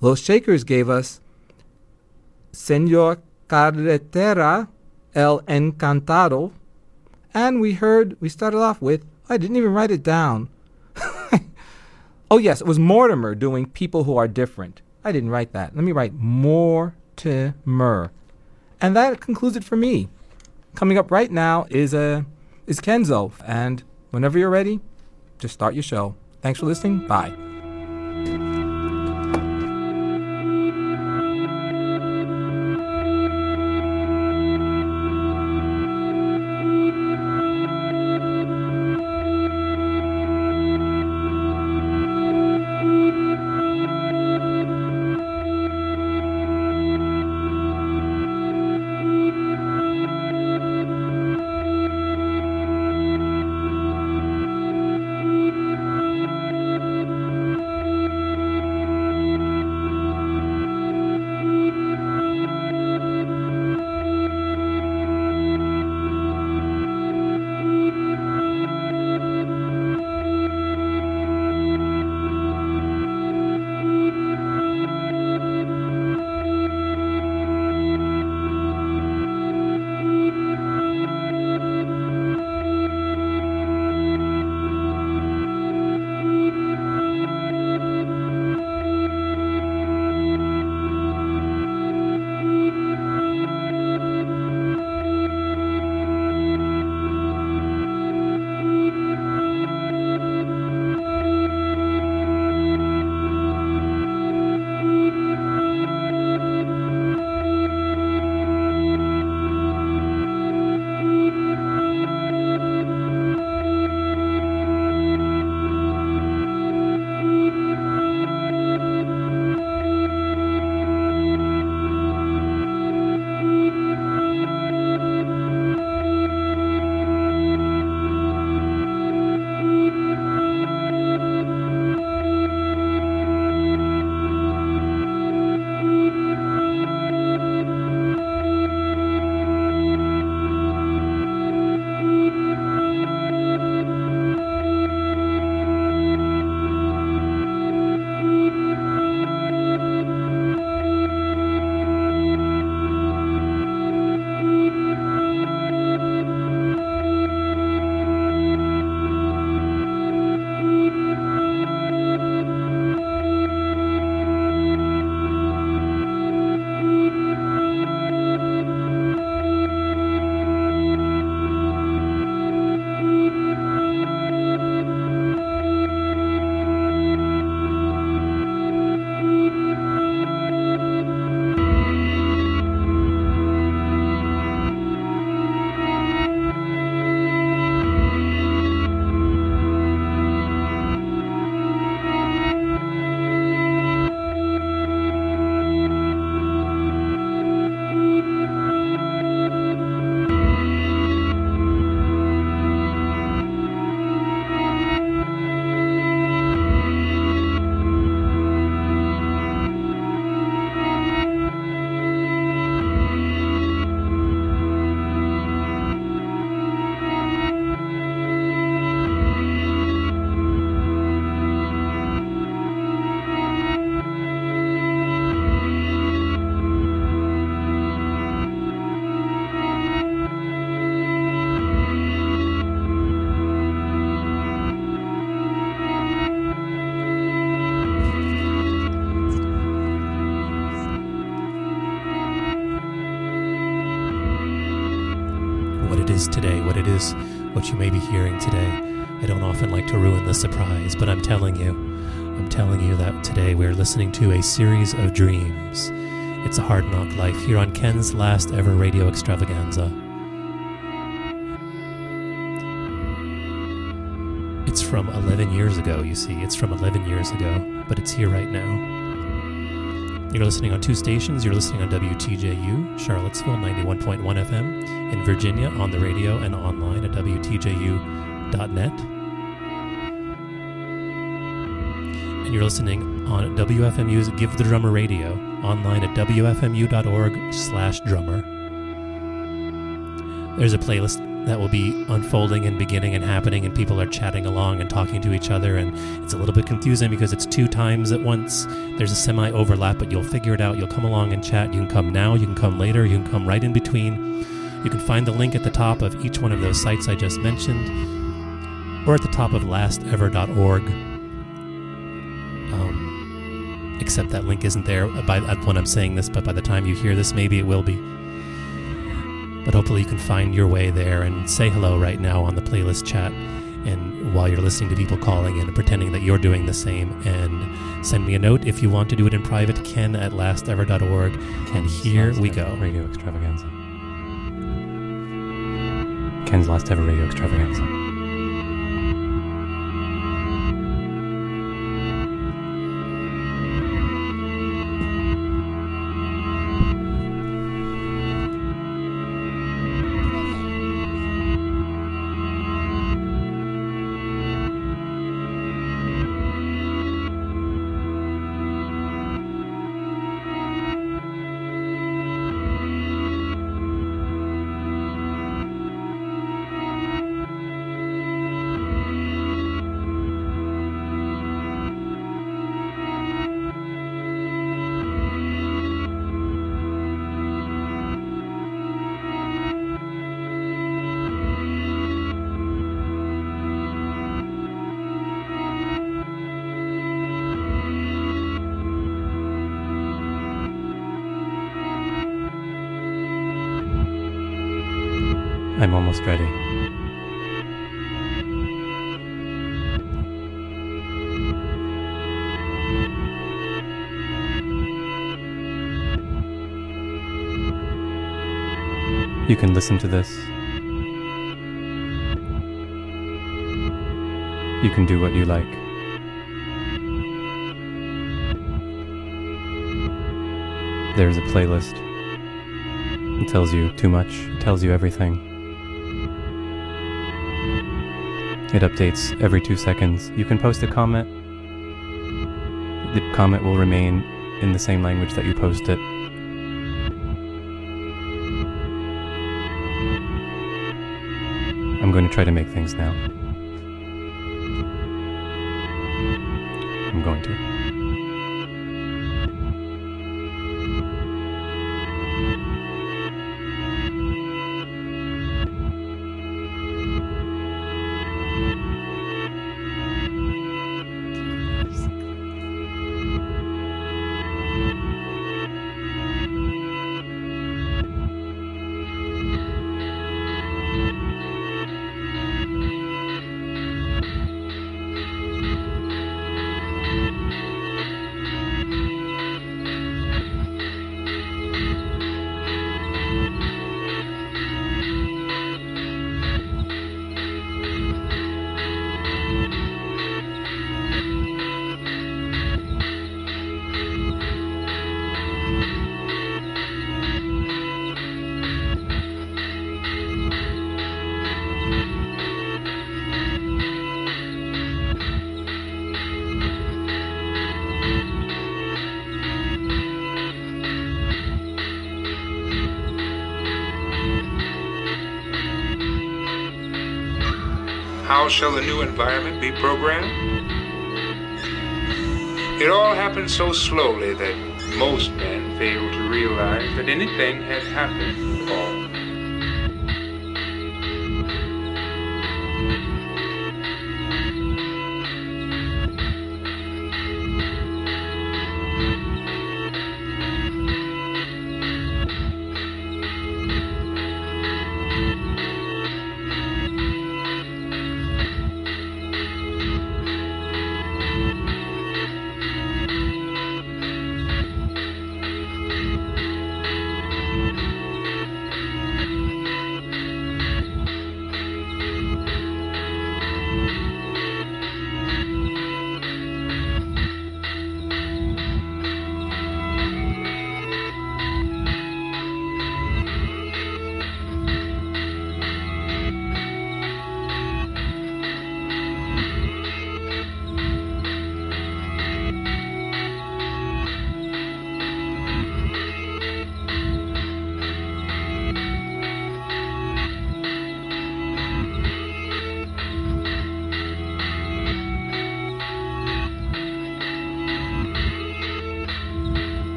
Los Shakers gave us Senor Carretera El Encantado. And we heard, we started off with, I didn't even write it down. oh, yes, it was Mortimer doing People Who Are Different. I didn't write that. Let me write Mortimer. And that concludes it for me. Coming up right now is uh, is Kenzo. And whenever you're ready, just start your show. Thanks for listening. Bye. Is today, what it is, what you may be hearing today. I don't often like to ruin the surprise, but I'm telling you, I'm telling you that today we're listening to a series of dreams. It's a hard knock life here on Ken's last ever radio extravaganza. It's from 11 years ago, you see. It's from 11 years ago, but it's here right now. You're listening on two stations. You're listening on WTJU, Charlottesville 91.1 FM, in Virginia on the radio and online at WTJU.net. And you're listening on WFMU's Give the Drummer Radio, online at WFMU.org slash drummer. There's a playlist that will be unfolding and beginning and happening, and people are chatting along and talking to each other. And it's a little bit confusing because it's two times at once. There's a semi overlap, but you'll figure it out. You'll come along and chat. You can come now, you can come later, you can come right in between. You can find the link at the top of each one of those sites I just mentioned, or at the top of lastever.org. Um, except that link isn't there by when I'm saying this, but by the time you hear this, maybe it will be. But hopefully, you can find your way there and say hello right now on the playlist chat. And while you're listening to people calling in and pretending that you're doing the same, and send me a note if you want to do it in private, ken at lastever.org. And here we go. Radio extravaganza. Ken's last ever radio extravaganza. Almost ready. You can listen to this. You can do what you like. There's a playlist. It tells you too much, it tells you everything. It updates every two seconds. You can post a comment. The comment will remain in the same language that you post it. I'm going to try to make things now. How shall the new environment be programmed? It all happened so slowly that most men failed to realize that anything had happened.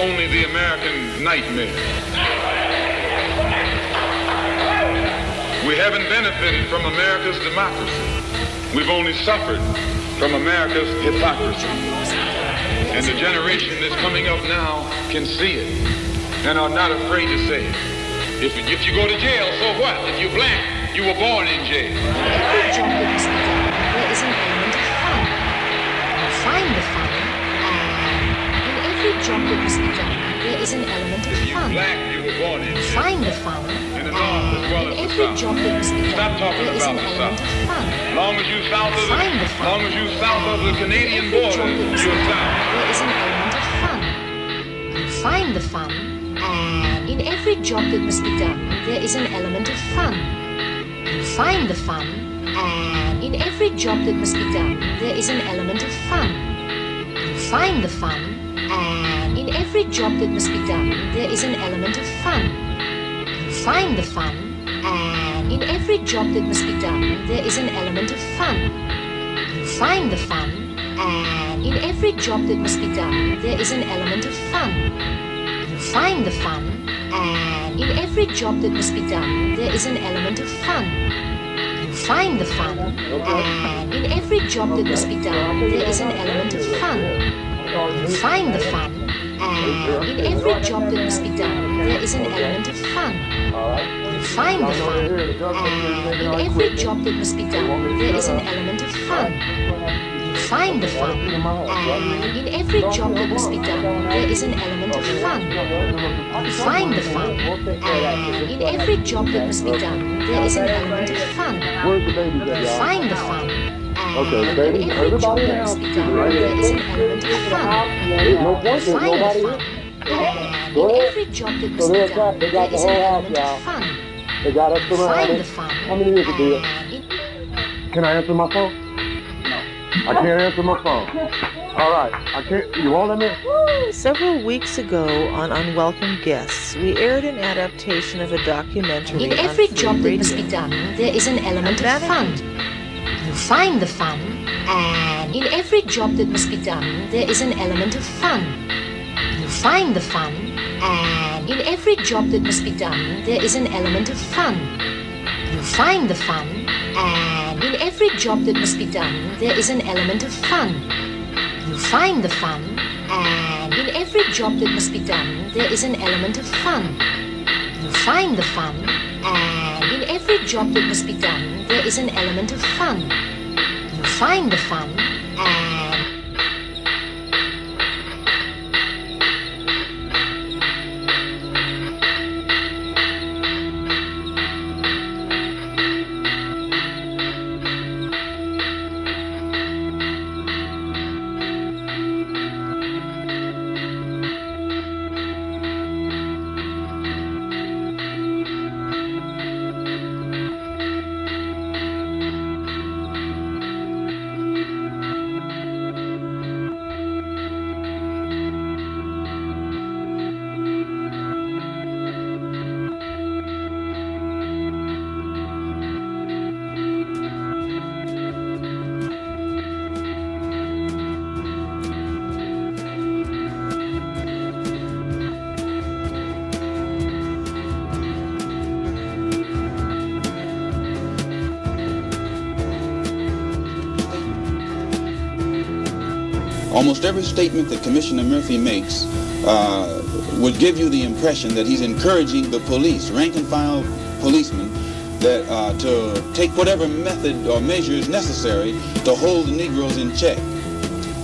Only the American nightmare. We haven't benefited from America's democracy. We've only suffered from America's hypocrisy. And the generation that's coming up now can see it and are not afraid to say it. If, if you go to jail, so what? If you're black, you were born in jail. In every job that must be done, there is an element of fun. black, you were born in You jail. find the fun, In the North as well as in every job that must be Stop done, talking there is an about element of fun. Long as you south of the, Find the fun. long as you south of the Canadian Every border, job that must be you're south. There is an element of fun. Find the fun, and in every job that must be done, there is an element of fun. Find the fun, and in every job that must be done, there is an element of fun. Find the fun, and in every job that must be done, there is an element of fun. You find the fun, and in every job that must be done, there is an element of fun. You find the fun, and in every job that must be done, there is an element of fun. You find the fun, and in every job that must be done, there is an element of fun. You find the fun, and in every job that must be done, there is an element of fun. Find the fun, and in every job that must be done, there is an element of fun. You find the fun, and in every job that must be done, there is an element of fun. Find the fun, and in every job that must be done, there is an element of fun. Find the fun, and in every job that must be done, there is an element of fun. Find the fun, Okay, baby, in every job everybody that now. must be done, there is an element of fun. No point, there's Find the nobody fun, here. Go ahead. every job that So must be they're done, trapped. They there got the whole house, y'all. They got us Find the surrounded. fun, How many years ago? and Can I answer my phone? No. I can't answer my phone. All right, I can't. You won't let me? Several weeks ago on Unwelcome Guests, we aired an adaptation of a documentary In every free job that must be done, there is an element of fun. Find the fun, and in every job that must be done, there is an element of fun. You find the fun, and in every job that must be done, there is an element of fun. You find the fun, and in every job that must be done, there is an element of fun. You find the fun, and in every job that must be done, there is an element of fun. You find the fun, and every job that must be done, there is an element of fun. You find the fun, and statement that Commissioner Murphy makes uh, would give you the impression that he's encouraging the police, rank and file policemen, that uh, to take whatever method or measures necessary to hold the Negroes in check.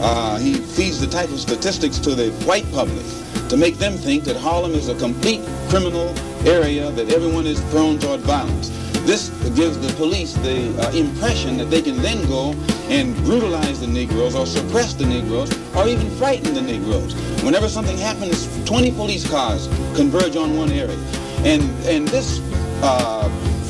Uh, he feeds the type of statistics to the white public to make them think that Harlem is a complete criminal area, that everyone is prone toward violence. This gives the police the uh, impression that they can then go and brutalize the Negroes or suppress the Negroes or even frighten the Negroes. Whenever something happens, 20 police cars converge on one area. And, and this uh,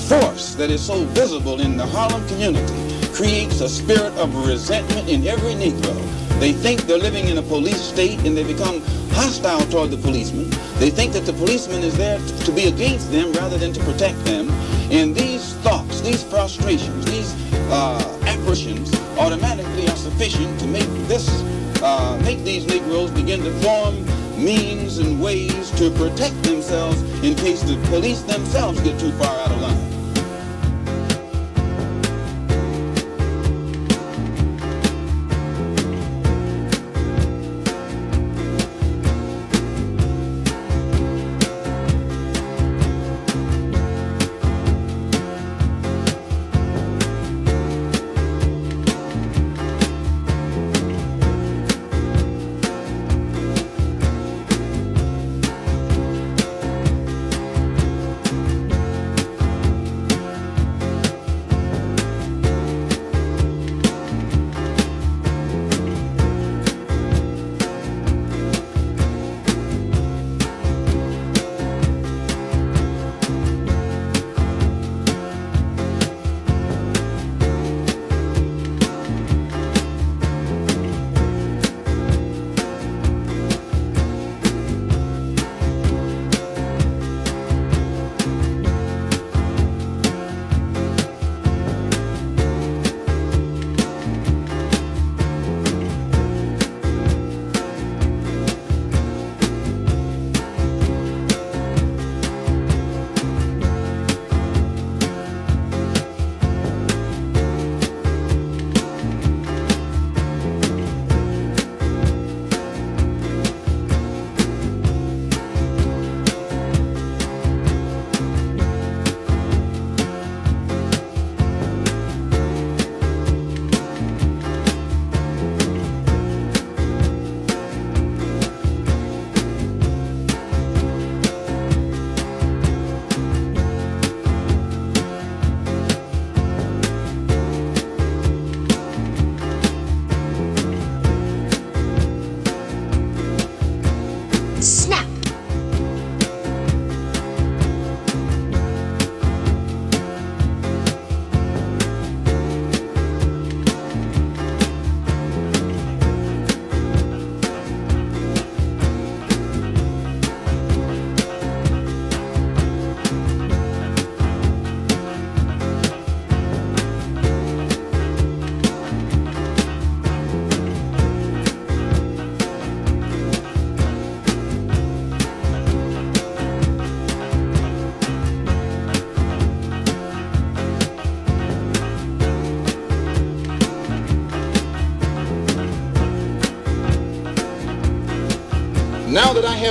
force that is so visible in the Harlem community creates a spirit of resentment in every Negro. They think they're living in a police state and they become hostile toward the policeman. They think that the policeman is there to, be against them rather than to protect them. And these thoughts, these frustrations, these uh, apparitions automatically are sufficient to make this, uh, make these Negroes begin to form means and ways to protect themselves in case the police themselves get too far out of line.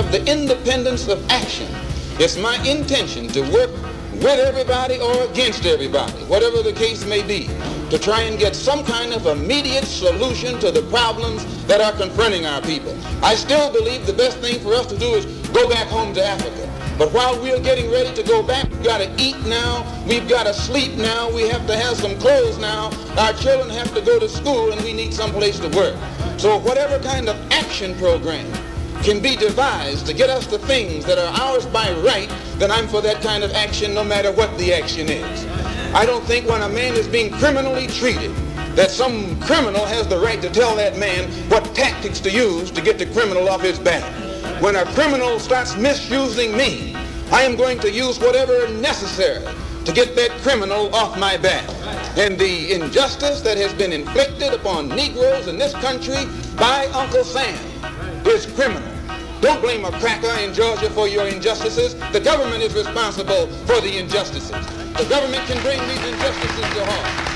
Have the independence of action, it's my intention to work with everybody or against everybody, whatever the case may be, to try and get some kind of immediate solution to the problems that are confronting our people. I still believe the best thing for us to do is go back home to Africa. But while we're getting ready to go back, we've got to eat now, we've got to sleep now, we have to have some clothes now, our children have to go to school, and we need some place to work. So whatever kind of action program can be devised to get us the things that are ours by right, then I'm for that kind of action no matter what the action is. I don't think when a man is being criminally treated, that some criminal has the right to tell that man what tactics to use to get the criminal off his back. When a criminal starts misusing me, I am going to use whatever necessary to get that criminal off my back. And the injustice that has been inflicted upon Negroes in this country by Uncle Sam is criminal. Don't blame a cracker in Georgia for your injustices. The government is responsible for the injustices. The government can bring these injustices to halt.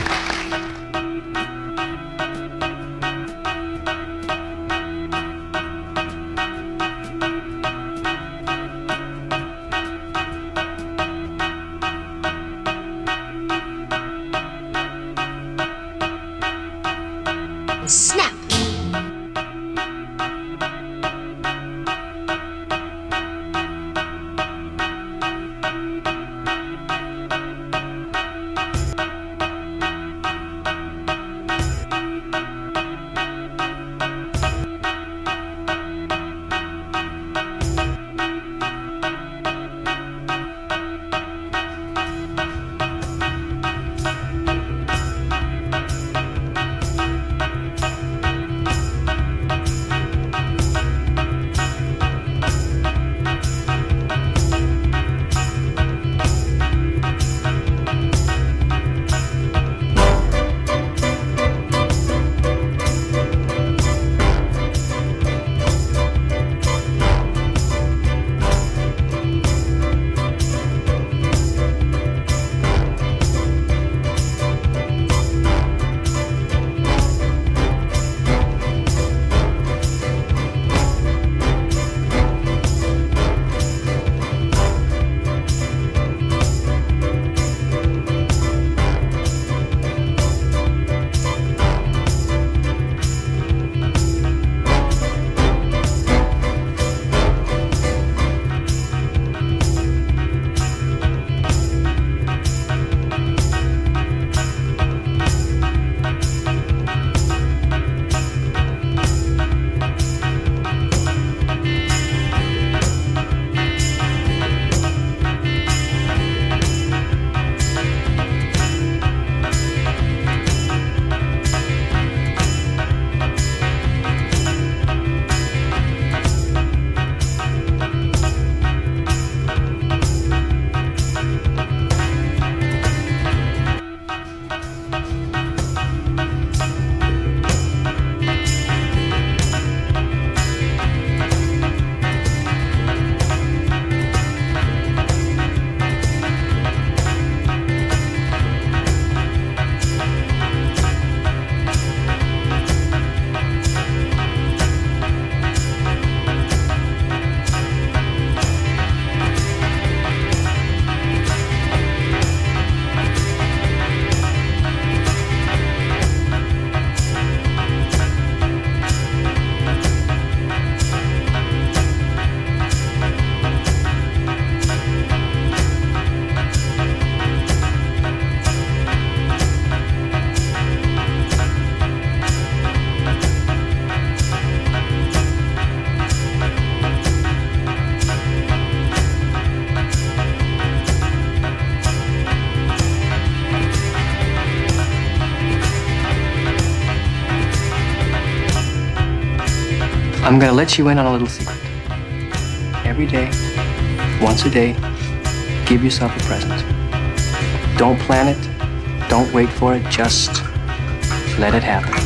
I'm gonna let you in on a little secret. Every day, once a day, give yourself a present. Don't plan it, don't wait for it, just let it happen.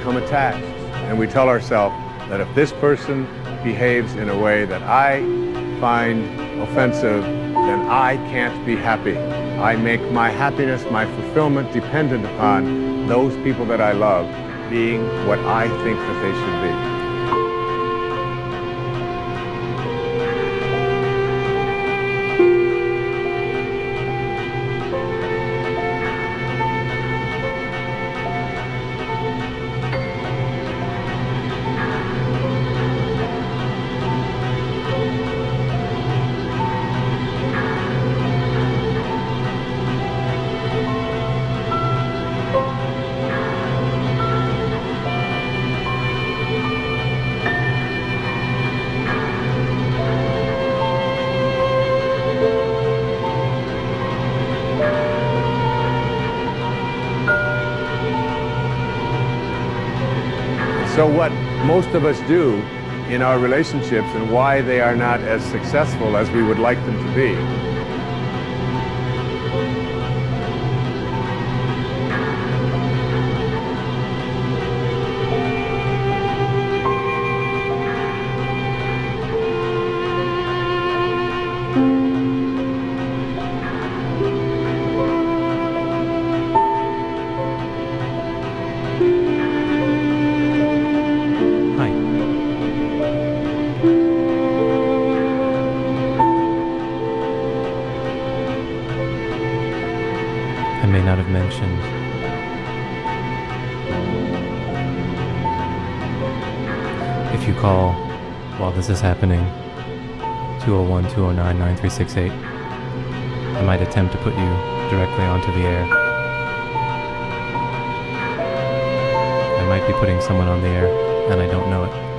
Become attached and we tell ourselves that if this person behaves in a way that I find offensive, then I can't be happy. I make my happiness, my fulfillment dependent upon those people that I love being what I think that they should be. Most of us do in our relationships and why they are not as successful as we would like them to be is happening, 201 209 9368, I might attempt to put you directly onto the air. I might be putting someone on the air, and I don't know it.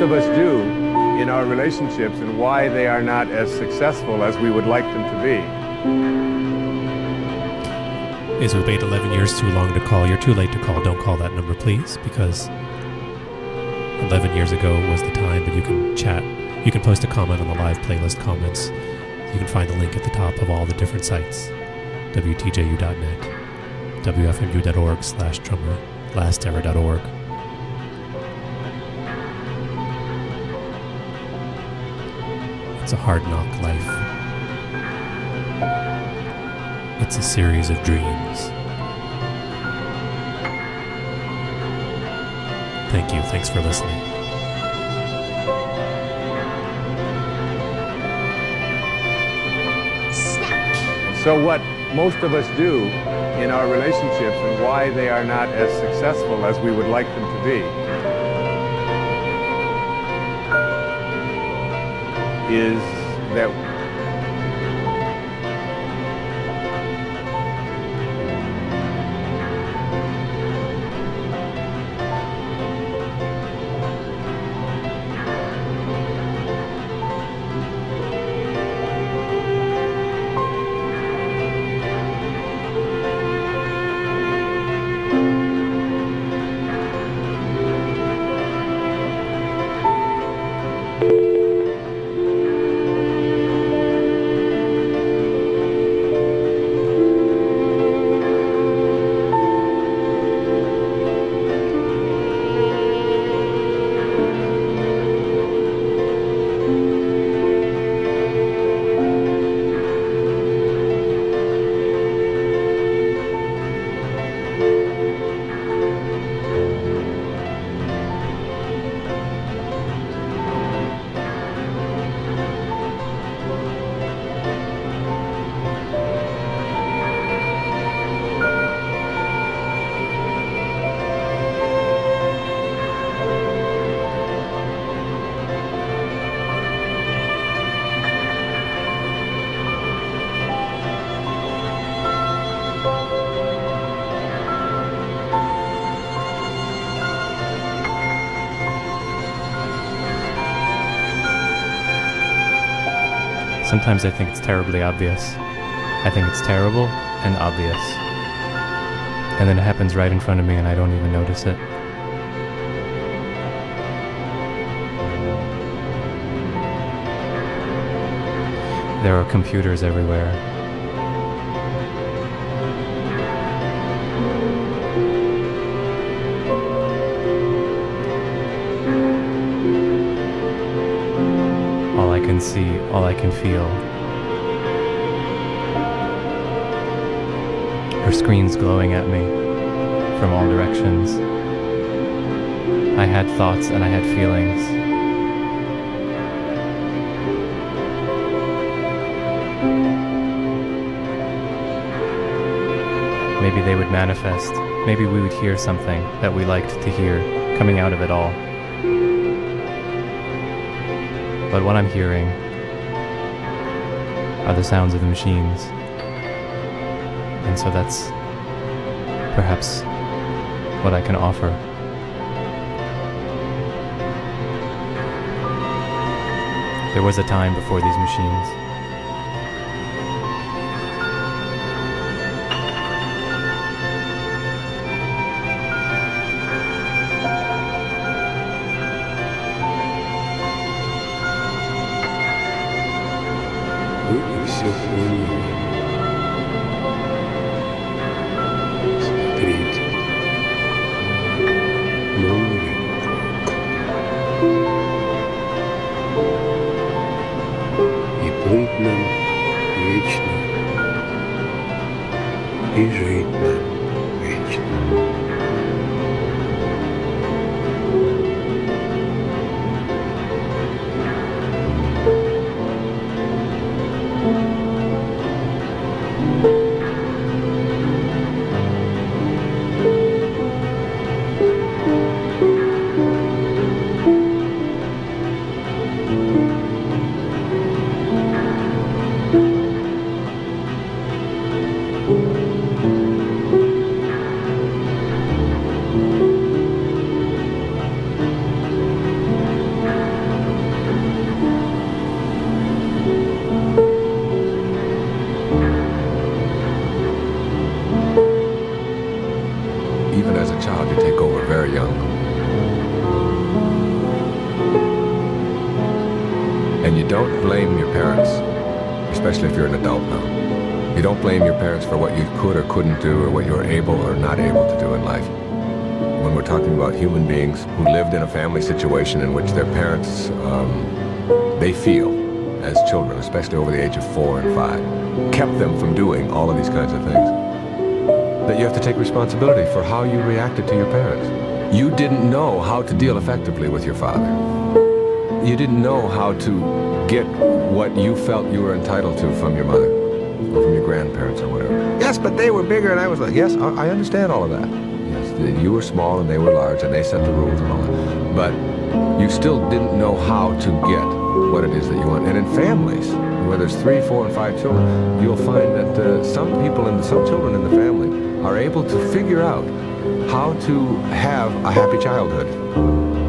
Of us do in our relationships and why they are not as successful as we would like them to be Is wait 11 years too long to call? You're too late to call. Don't call that number, please, because 11 years ago was the time, but you can chat. You can post a comment on the live playlist comments. You can find the link at the top of all the different sites WTJU.net, WFMU.org slash drummer, lastever.org. It's a hard knock life. It's a series of dreams. Thank you. Thanks for listening. So what most of us do in our relationships and why they are not as successful as we would like them to be is that Sometimes I think it's terribly obvious. I think it's terrible and obvious. And then it happens right in front of me and I don't even notice it. There are computers everywhere. See, all I can feel. Her screen's glowing at me from all directions. I had thoughts and I had feelings. Maybe they would manifest. Maybe we would hear something that we liked to hear coming out of it all. But what I'm hearing are the sounds of the machines. And so that's perhaps what I can offer. There was a time before these machines. Situation in which their parents, um, they feel as children, especially over the age of four and five, kept them from doing all of these kinds of things that you have to take responsibility for how you reacted to your parents. You didn't know how to deal effectively with your father. You didn't know how to get what you felt you were entitled to from your mother or from your grandparents or whatever. Yes, but they were bigger and I was like, yes, I I understand all of that. Yes, you were small and they were large and they set the rules and all that. But you still didn't know how to get what it is that you want. And in families, where there's three, four, and five children, you'll find that uh, some people and some children in the family are able to figure out how to have a happy childhood.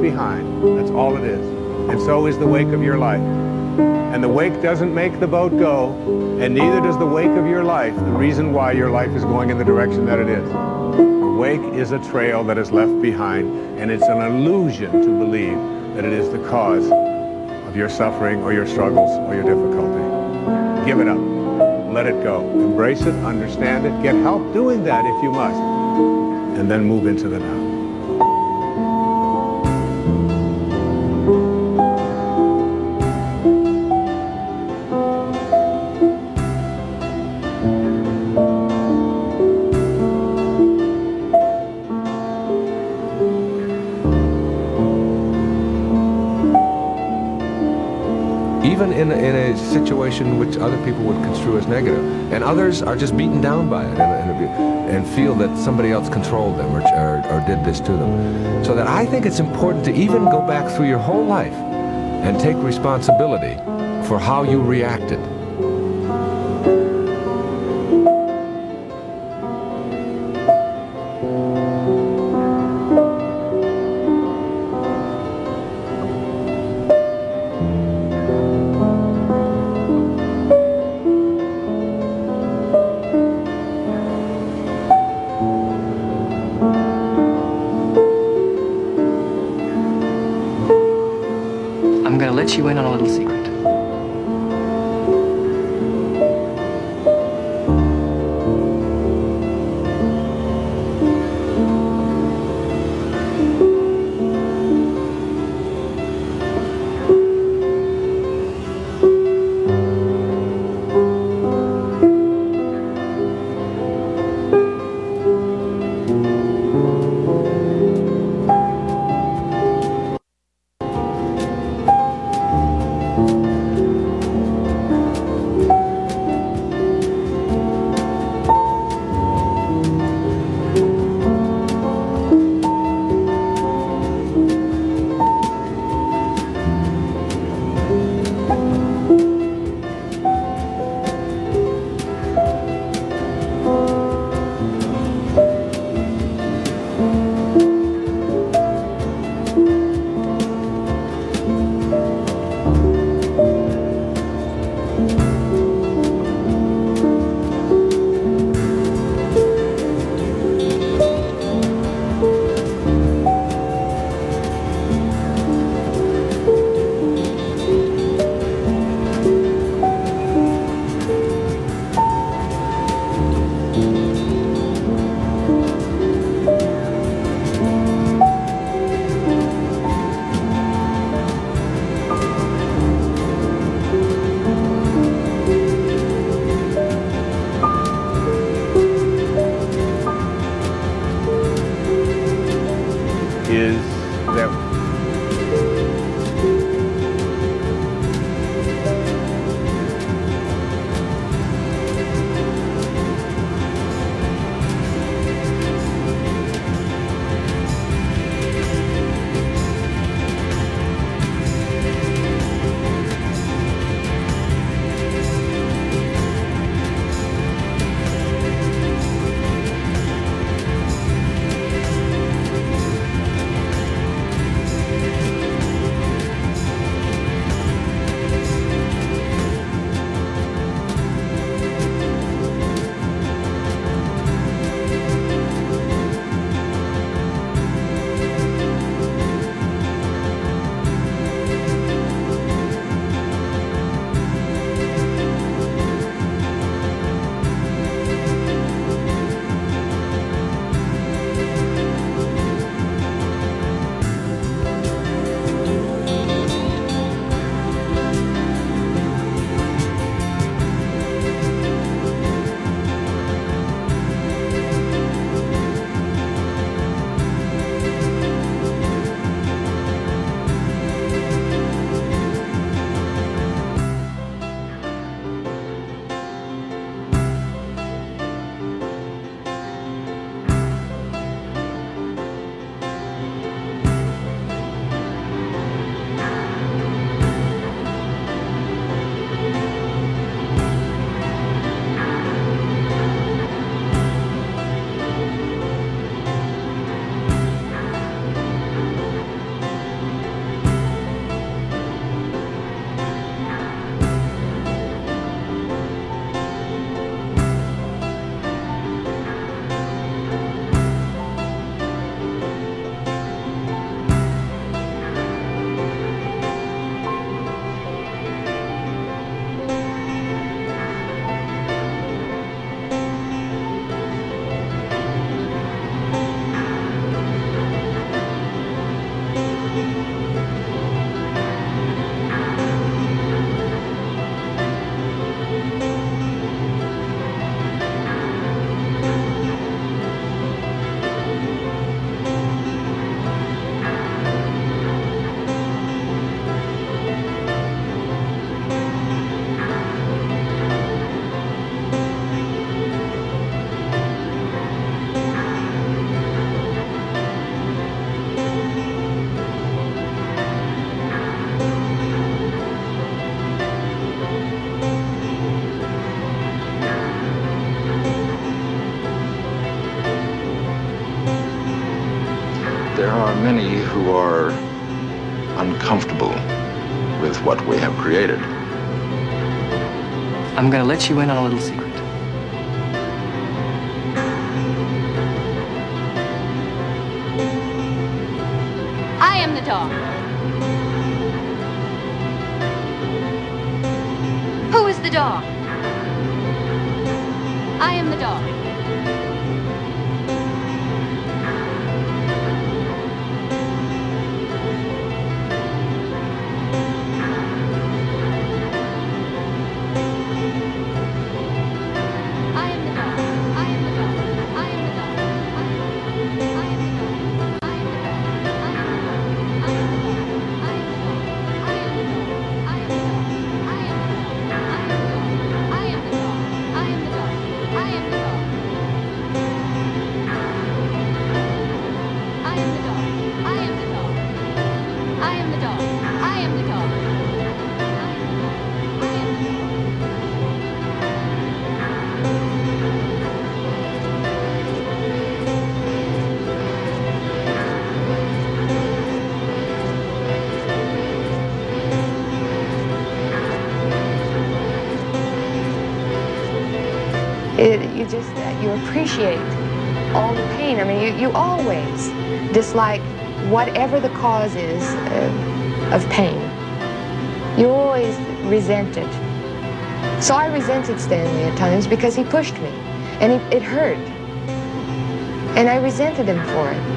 Behind. That's all it is. And so is the wake of your life. And the wake doesn't make the boat go, and neither does the wake of your life, the reason why your life is going in the direction that it is. The wake is a trail that is left behind, and it's an illusion to believe that it is the cause of your suffering or your struggles or your difficulty. Give it up. Let it go. Embrace it, understand it, get help doing that if you must, and then move into the now. Which other people would construe as negative, and others are just beaten down by it and, and, and feel that somebody else controlled them or, or, or did this to them. So that I think it's important to even go back through your whole life and take responsibility for how you reacted. What we have created. I'm gonna let you in on a little secret. You appreciate all the pain. I mean, you, you always dislike whatever the cause is uh, of pain. You always resent it. So I resented Stanley at times because he pushed me, and it, it hurt. And I resented him for it.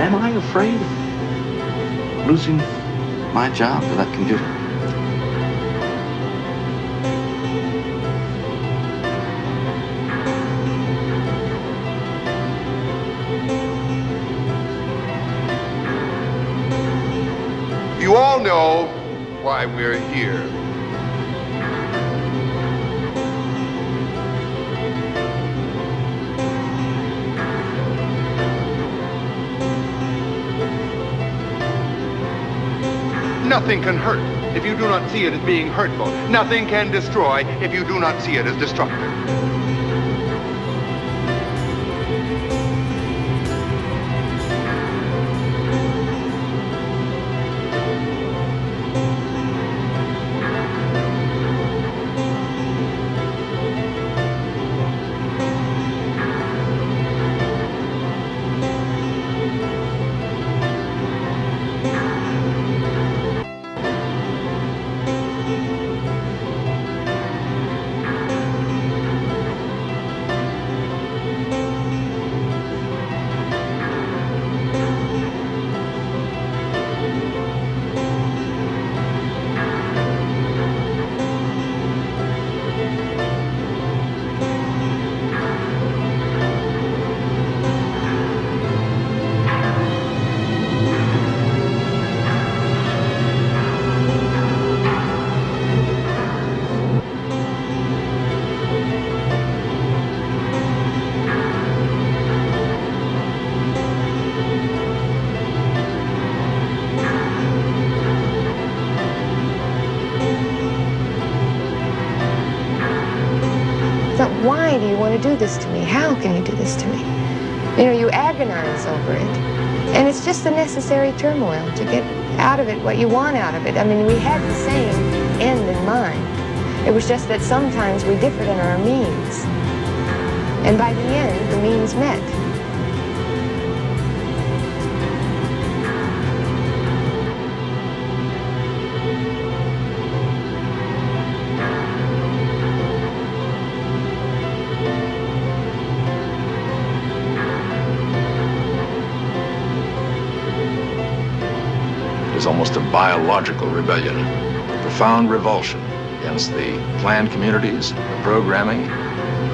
Am I afraid of losing my job that computer? Why we're here. Nothing can hurt if you do not see it as being hurtful. Nothing can destroy if you do not see it as destructive. Turmoil to get out of it what you want out of it. I mean, we had the same end in mind. It was just that sometimes we differed in our means. And by the end, the means met. A biological rebellion, profound revulsion against the planned communities, the programming,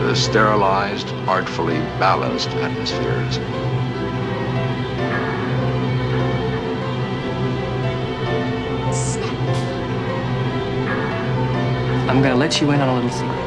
the sterilized, artfully balanced atmospheres. I'm gonna let you in on a little secret.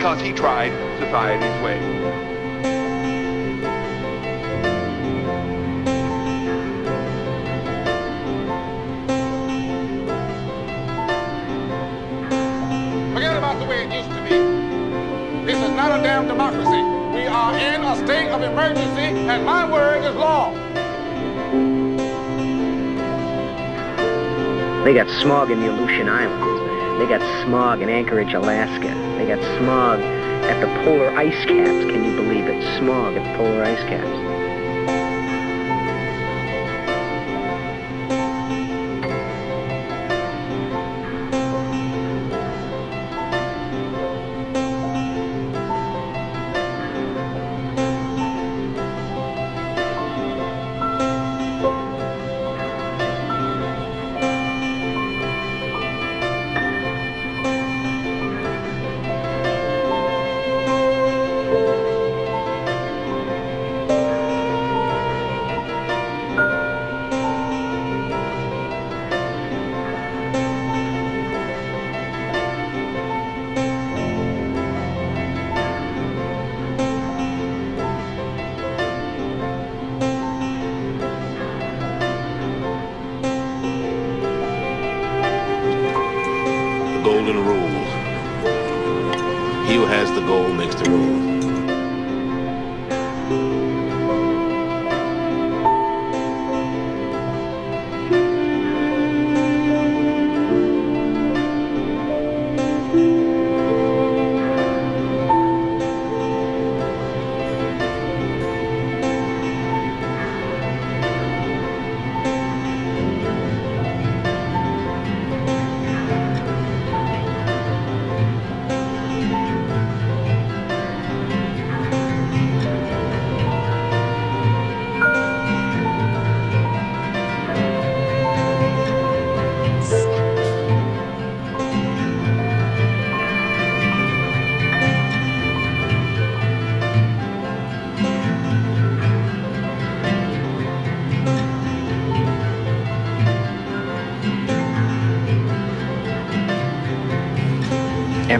Because he tried society's way. Forget about the way it used to be. This is not a damn democracy. We are in a state of emergency, and my word is law. They got smog in the Aleutian Islands. They got smog in Anchorage, Alaska. Got smog at the polar ice caps. Can you believe it? Smog at polar ice caps.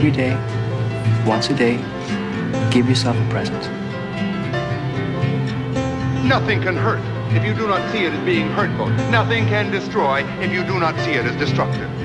Every day, once a day, give yourself a present. Nothing can hurt if you do not see it as being hurtful. Nothing can destroy if you do not see it as destructive.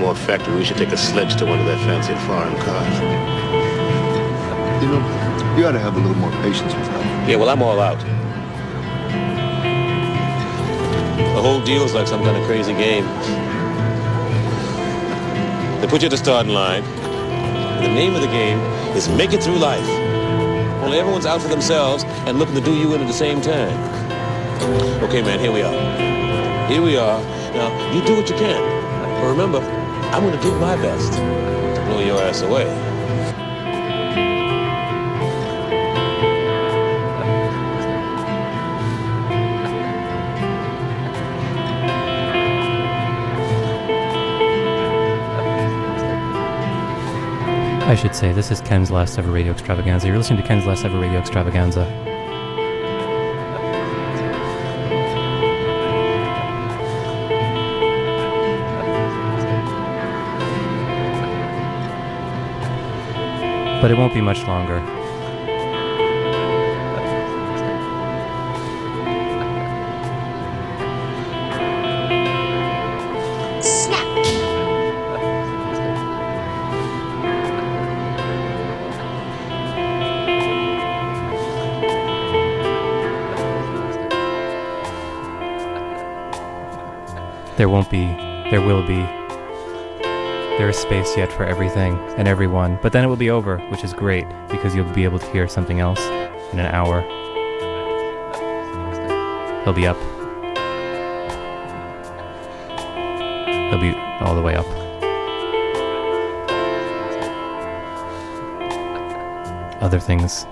More factory, we should take a sledge to one of their fancy foreign cars. You know, you ought to have a little more patience with that. Yeah, well, I'm all out. The whole deal's like some kind of crazy game. They put you at the starting line. And the name of the game is Make It Through Life. Only everyone's out for themselves and looking to do you in at the same time. Okay, man, here we are. Here we are. Now, you do what you can. But remember, I'm going to do my best to blow your ass away. I should say, this is Ken's last ever radio extravaganza. You're listening to Ken's last ever radio extravaganza. But it won't be much longer. There won't be, there will be. There is space yet for everything and everyone, but then it will be over, which is great because you'll be able to hear something else in an hour. He'll be up. He'll be all the way up. Other things.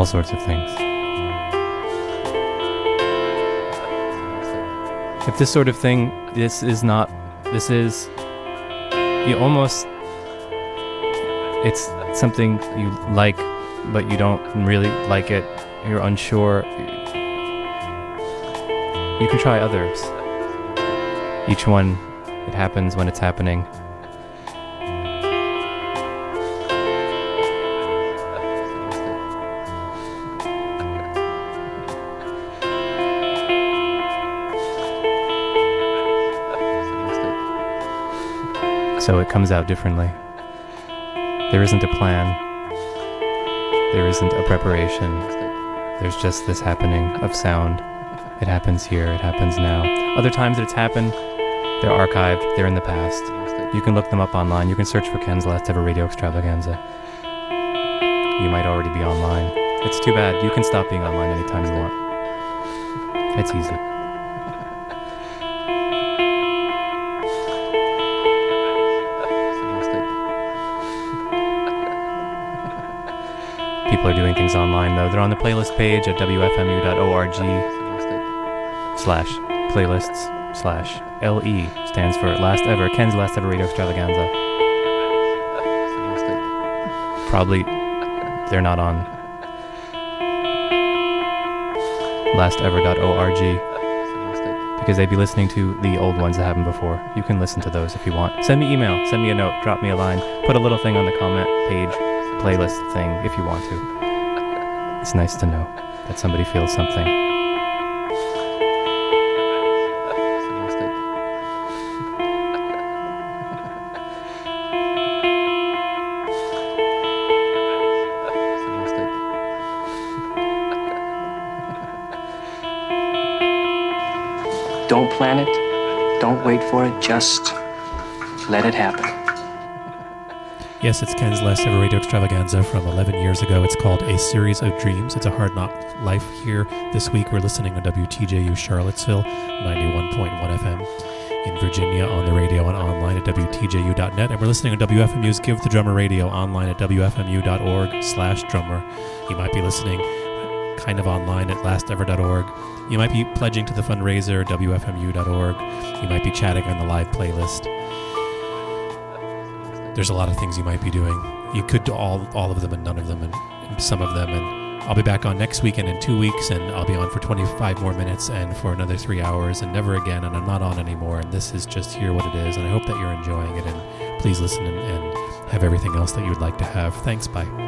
All sorts of things. If this sort of thing, this is not, this is, you almost, it's something you like, but you don't really like it, you're unsure, you can try others. Each one, it happens when it's happening. So it comes out differently. There isn't a plan. There isn't a preparation. There's just this happening of sound. It happens here, it happens now. Other times that it's happened, they're archived, they're in the past. You can look them up online. You can search for Ken's last ever radio extravaganza. You might already be online. It's too bad. You can stop being online anytime you want. It's easy. People are doing things online though. They're on the playlist page at wfmu.org slash playlists slash LE stands for last ever Ken's last ever radio extravaganza. Probably they're not on lastever.org because they'd be listening to the old ones that happened before. You can listen to those if you want. Send me email, send me a note, drop me a line, put a little thing on the comment page, playlist thing if you want to. It's nice to know that somebody feels something. Don't plan it. Don't wait for it. Just let it happen. Yes, it's Ken's last ever radio extravaganza from 11 years ago. It's called A Series of Dreams. It's a hard knock life here. This week we're listening on WTJU Charlottesville, 91.1 FM in Virginia on the radio and online at WTJU.net. And we're listening on WFMU's Give the Drummer Radio online at WFMU.org slash drummer. You might be listening kind of online at lastever.org. You might be pledging to the fundraiser, WFMU.org. You might be chatting on the live playlist. There's a lot of things you might be doing. You could do all all of them and none of them and some of them and I'll be back on next weekend in two weeks, and I'll be on for 25 more minutes and for another three hours, and never again. And I'm not on anymore. And this is just here what it is. And I hope that you're enjoying it. And please listen and, and have everything else that you would like to have. Thanks. Bye.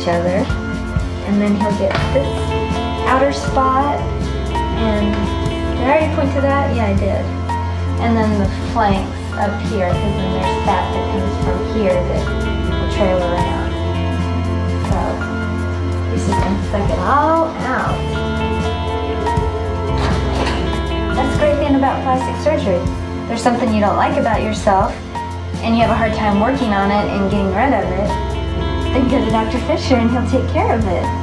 Each other. And then he'll get this outer spot, and did I already point to that? Yeah, I did. And then the flanks up here, because then there's fat that comes from here that will trail around. So he's just gonna suck it all out. That's the great thing about plastic surgery. There's something you don't like about yourself, and you have a hard time working on it and getting rid of it. Then go to Dr. Fisher and he'll take care of it.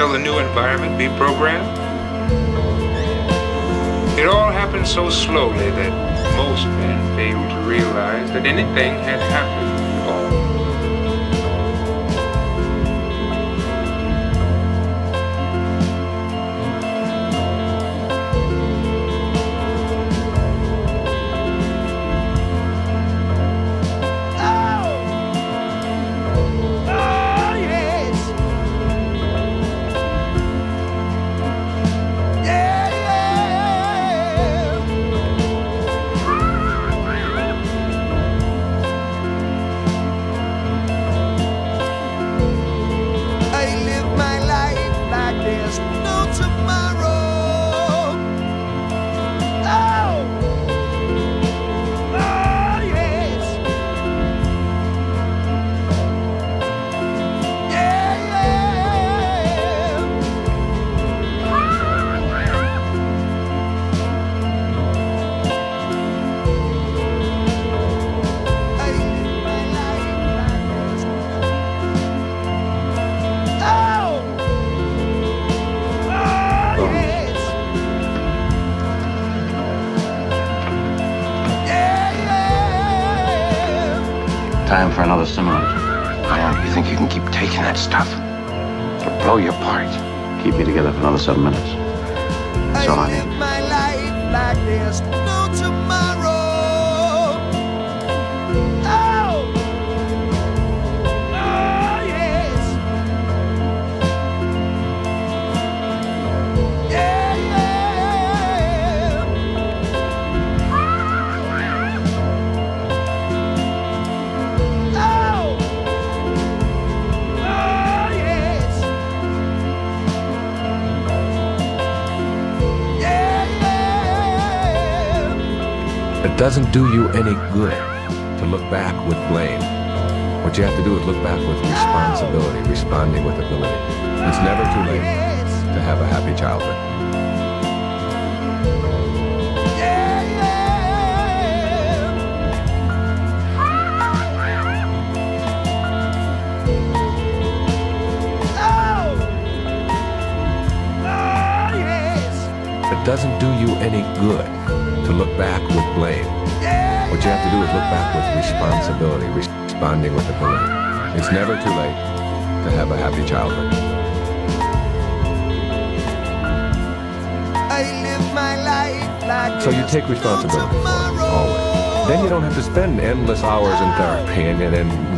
Shall the new environment be programmed? It all happened so slowly that most men failed to realize that anything had happened do you any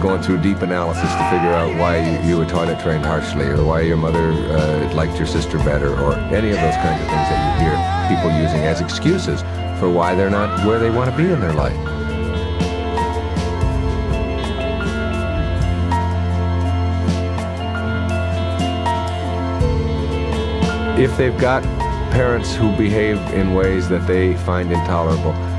going through a deep analysis to figure out why you, you were toilet trained harshly or why your mother uh, liked your sister better or any of those kinds of things that you hear people using as excuses for why they're not where they want to be in their life. If they've got parents who behave in ways that they find intolerable,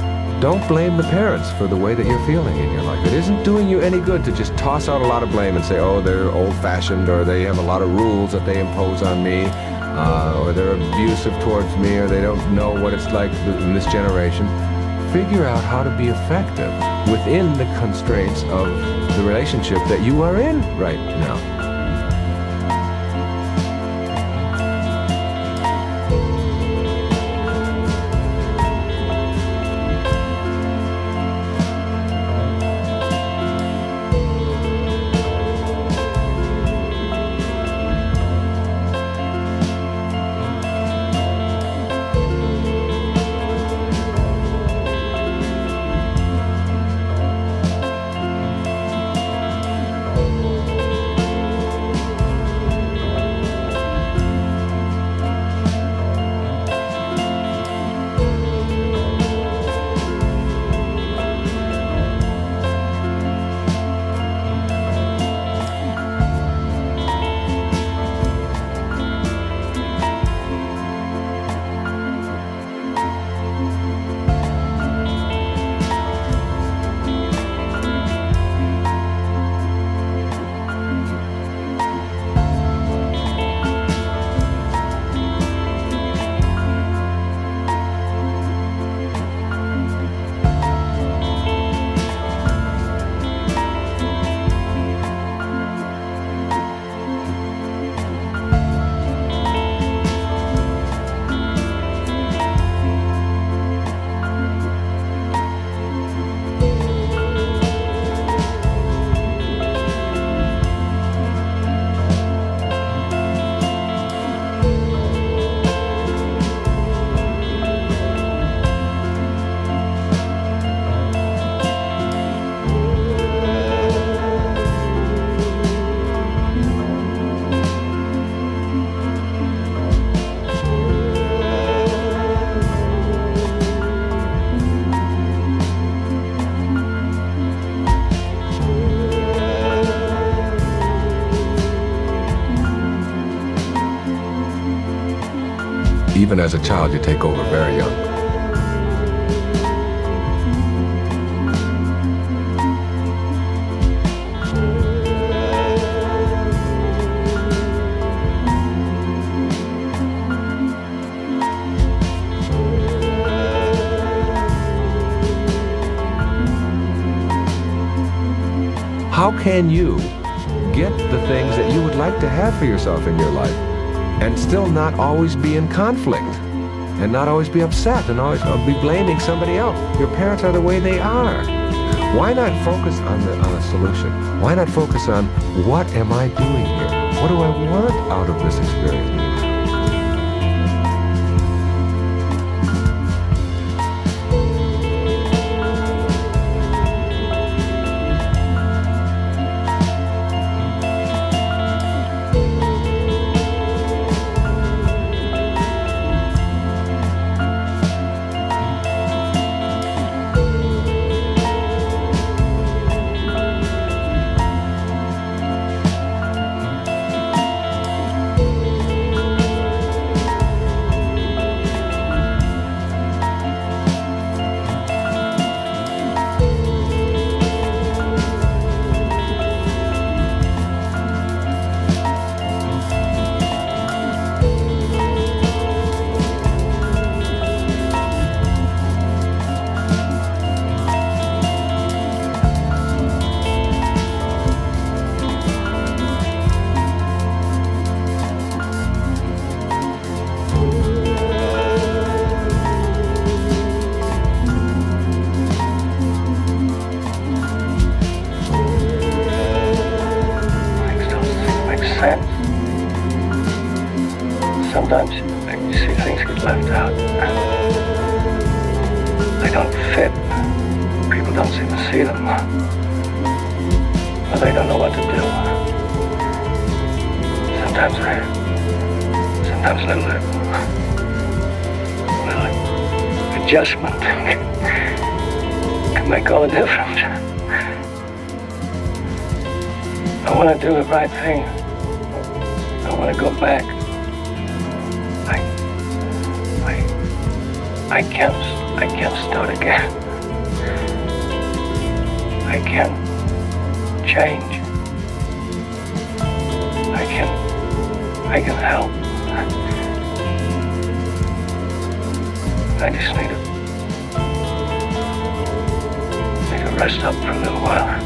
don't blame the parents for the way that you're feeling in your life. It isn't doing you any good to just toss out a lot of blame and say, oh, they're old fashioned or they have a lot of rules that they impose on me uh, or they're abusive towards me or they don't know what it's like in this generation. Figure out how to be effective within the constraints of the relationship that you are in right now. Even as a child, you take over very young. How can you get the things that you would like to have for yourself in your life and still not always be in conflict and not always be upset and always uh, be blaming somebody else? Your parents are the way they are. Why not focus on the on a solution? Why not focus on what am I doing here? What do I want out of this experience? Adjustment can make all the difference. I want to do the right thing. I want to go back. I, I, I can't, I can't start again. I can't change. I can, I can help. I just need to, rest up for a little while.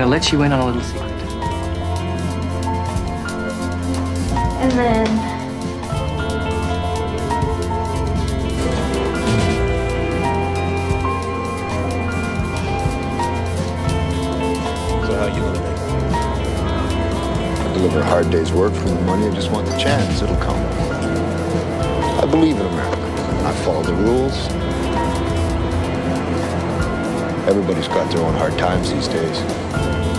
I'm gonna let you in on a little secret. And then So how you gonna make it? I deliver a hard day's work for the money. I just want the chance. It'll come. I believe in America. I follow the rules. Everybody's got their own hard times these days.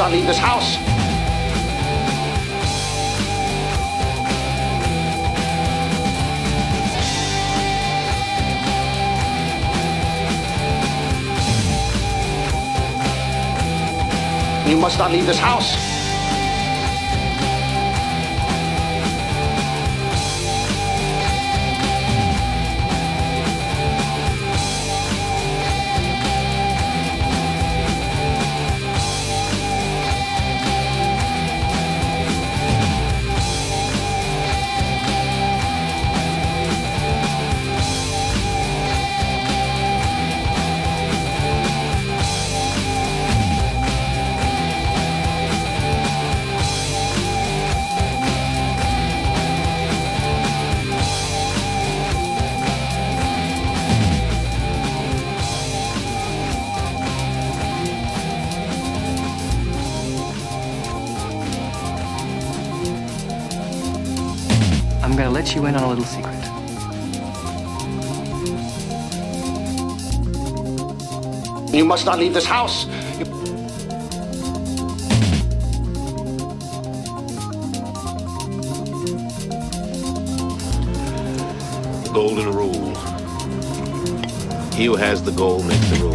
Must not leave this house. You must not leave this house. In on a little secret. You must not leave this house. The golden rule. He who has the gold makes the rule.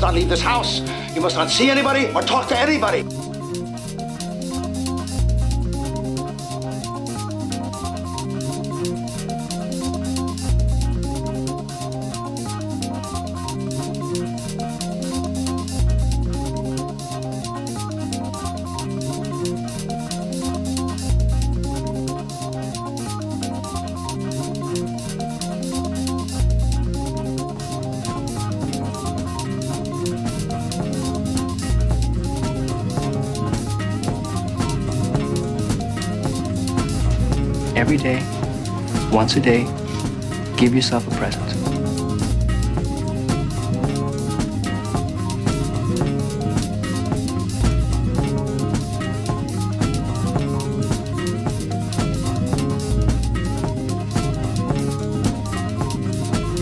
Must not leave this house. You must not see anybody or talk to anybody. Once a day, give yourself a present.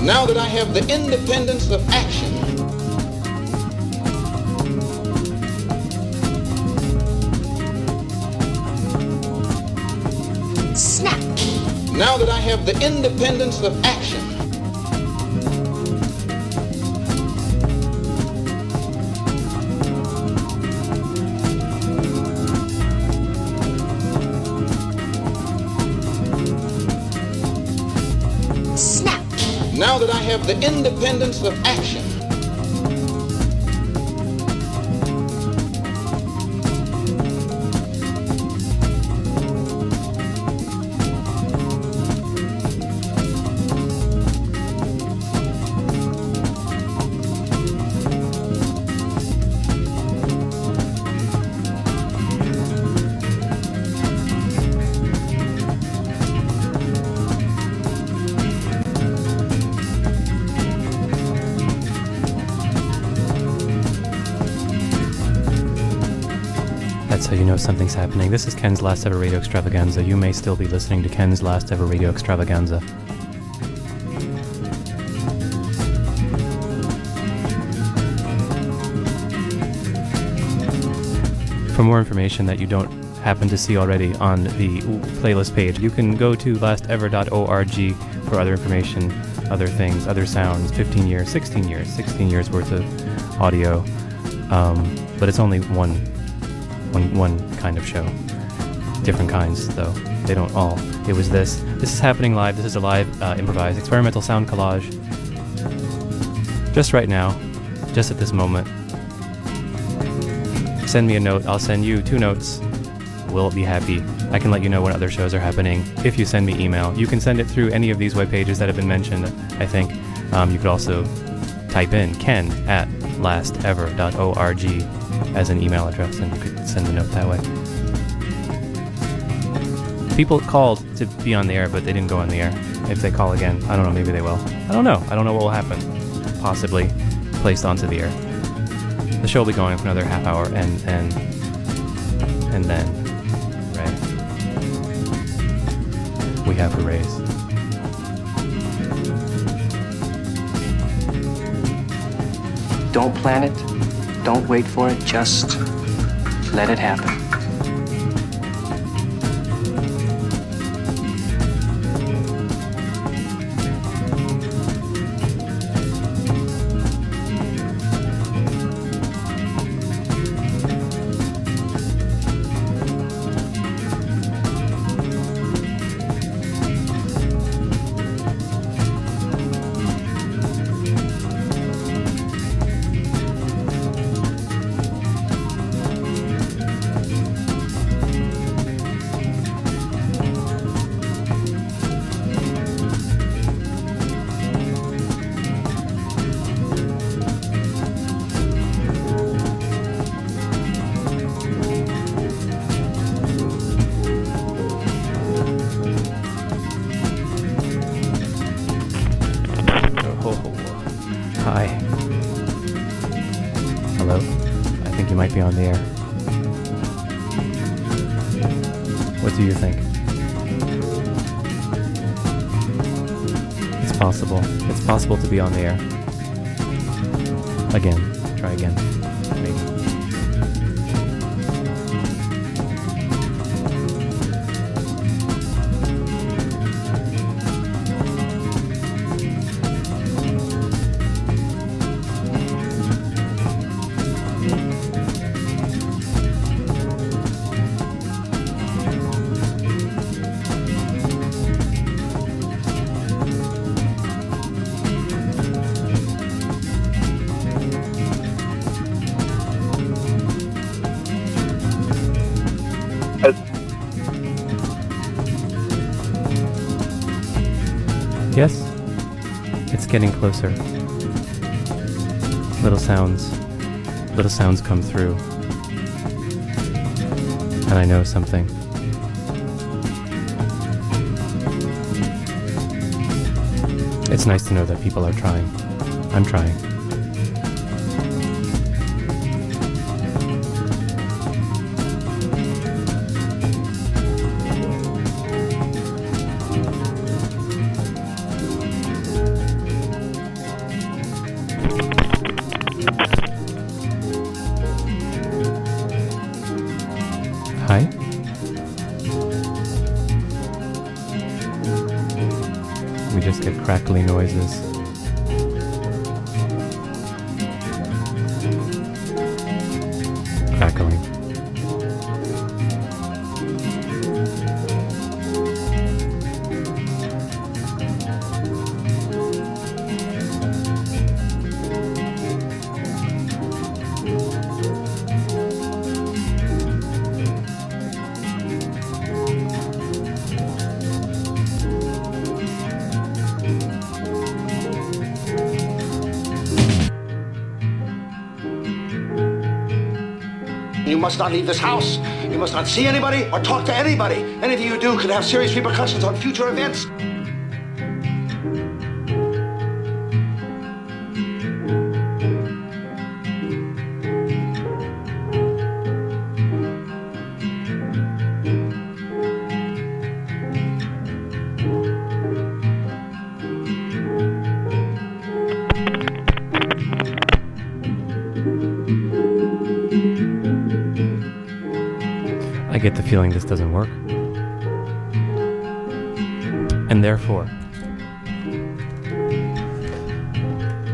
Now that I have the independence of action, now that I have the independence of action, Snap. now that I have the independence of action, Something's happening. This is Ken's last ever radio extravaganza. You may still be listening to Ken's last ever radio extravaganza. For more information that you don't happen to see already on the playlist page, you can go to lastever.org for other information, other things, other sounds. 15 years, 16 years, 16 years worth of audio. Um, but it's only one one one kind of show. Different kinds, though. They don't all. It was this. This is happening live. This is a live, uh, improvised, experimental sound collage. Just right now, just at this moment. Send me a note. I'll send you two notes. We'll be happy. I can let you know when other shows are happening if you send me email. You can send it through any of these web pages that have been mentioned, I think. Um, you could also type in ken at lastever.org as an email address and you could send a note that way. People called to be on the air, but they didn't go on the air. If they call again, I don't know. Maybe they will. I don't know. I don't know what will happen. Possibly placed onto the air. The show will be going for another half hour, and and and then, right? We have raise. Don't plan it. Don't wait for it. Just let it happen. Possible. It's possible to be on the air. Again. Try again. Closer. Little sounds. Little sounds come through. And I know something. It's nice to know that people are trying. I'm trying. Leave this house. You must not see anybody or talk to anybody. Anything you do could have serious repercussions on future events. Feeling this doesn't work. And therefore,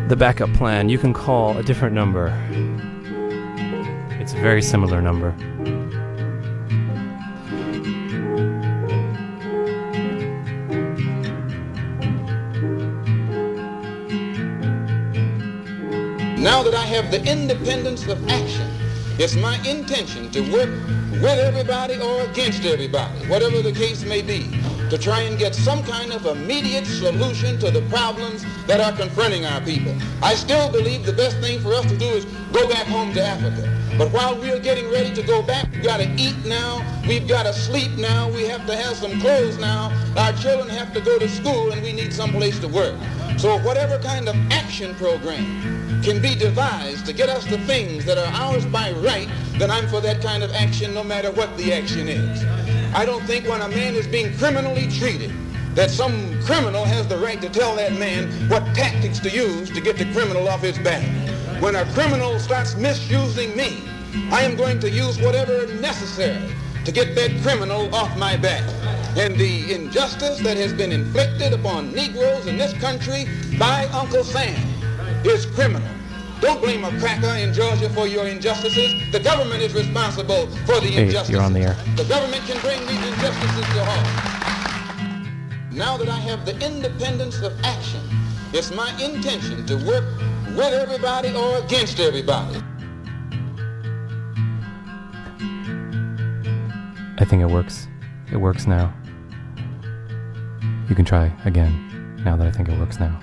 the backup plan, you can call a different number. It's a very similar number. Now that I have the independence of action, it's my intention to work with everybody or against everybody, whatever the case may be, to try and get some kind of immediate solution to the problems that are confronting our people. I still believe the best thing for us to do is go back home to Africa. But while we're getting ready to go back, we've got to eat now, we've got to sleep now, we have to have some clothes now, our children have to go to school, and we need some place to work. So whatever kind of action program can be devised to get us the things that are ours by right, then I'm for that kind of action no matter what the action is. I don't think when a man is being criminally treated, that some criminal has the right to tell that man what tactics to use to get the criminal off his back. When a criminal starts misusing me, I am going to use whatever necessary to get that criminal off my back. And the injustice that has been inflicted upon Negroes in this country by Uncle Sam is criminal. Don't blame a cracker in Georgia for your injustices. The government is responsible for the Hey, injustices. you're on the air. The government can bring these injustices to halt. Now that I have the independence of action, it's my intention to work with everybody or against everybody. I think it works. It works now. You can try again, now that I think it works now.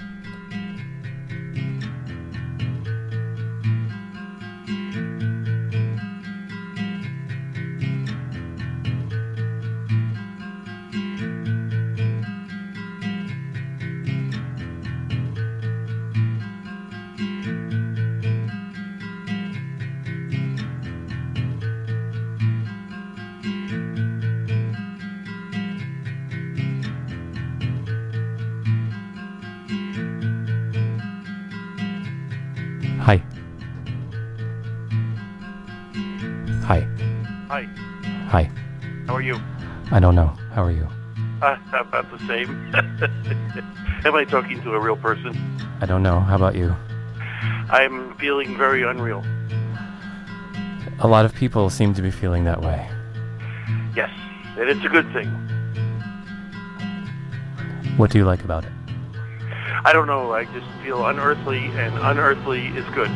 I don't know. How are you? Uh, about the same. Am I talking to a real person? I don't know. How about you? I'm feeling very unreal. A lot of people seem to be feeling that way. Yes, and it's a good thing. What do you like about it? I don't know, I just feel unearthly, and unearthly is good.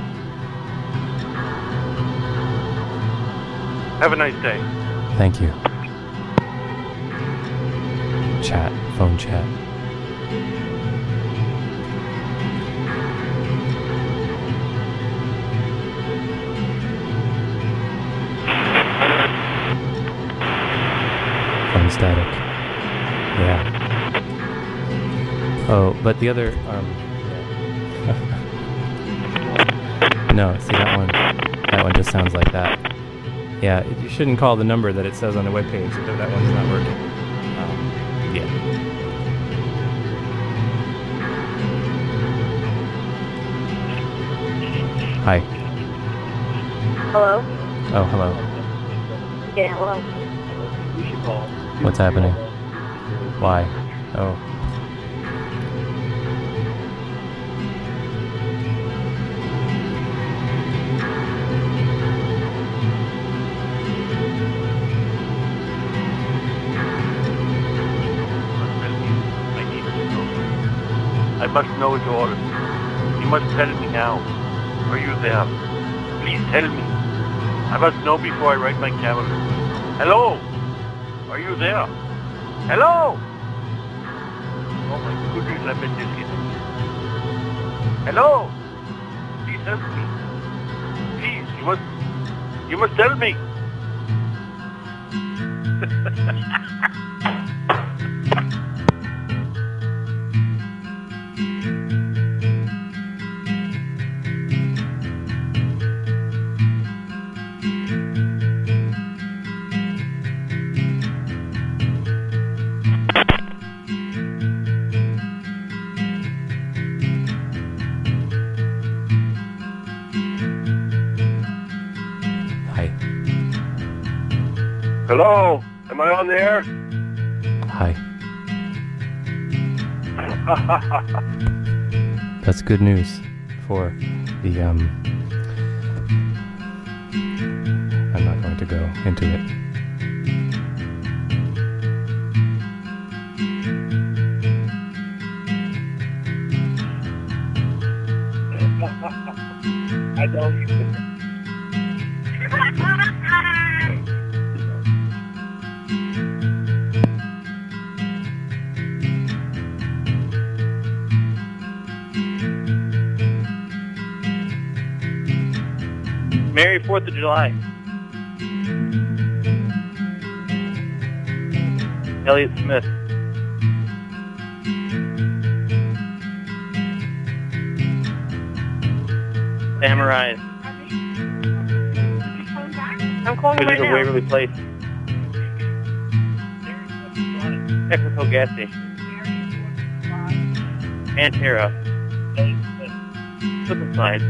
Have a nice day. Thank you. Chat. Phone chat. Phone static. Yeah. Oh, but the other, um, no, see that one, that one just sounds like that. Yeah, you shouldn't call the number that it says on the webpage. That that one's not working. Hi. Hello? Oh, hello. Yeah, hello. What's happening? Why? Oh. I need a controller. I must know his orders. You must tell me now. Are you there? Please tell me. I must know before I write my calendar. Hello? Are you there? Hello? Oh my goodness, I'm in this. Hello? Please help me. Please, you must, you must tell me. good news for the um I'm not going to go into it. 4th of July. Elliott Smith. Samurai. I'm calling right now. Waverly Place. Echo Gas Station. Pantera. Slip and.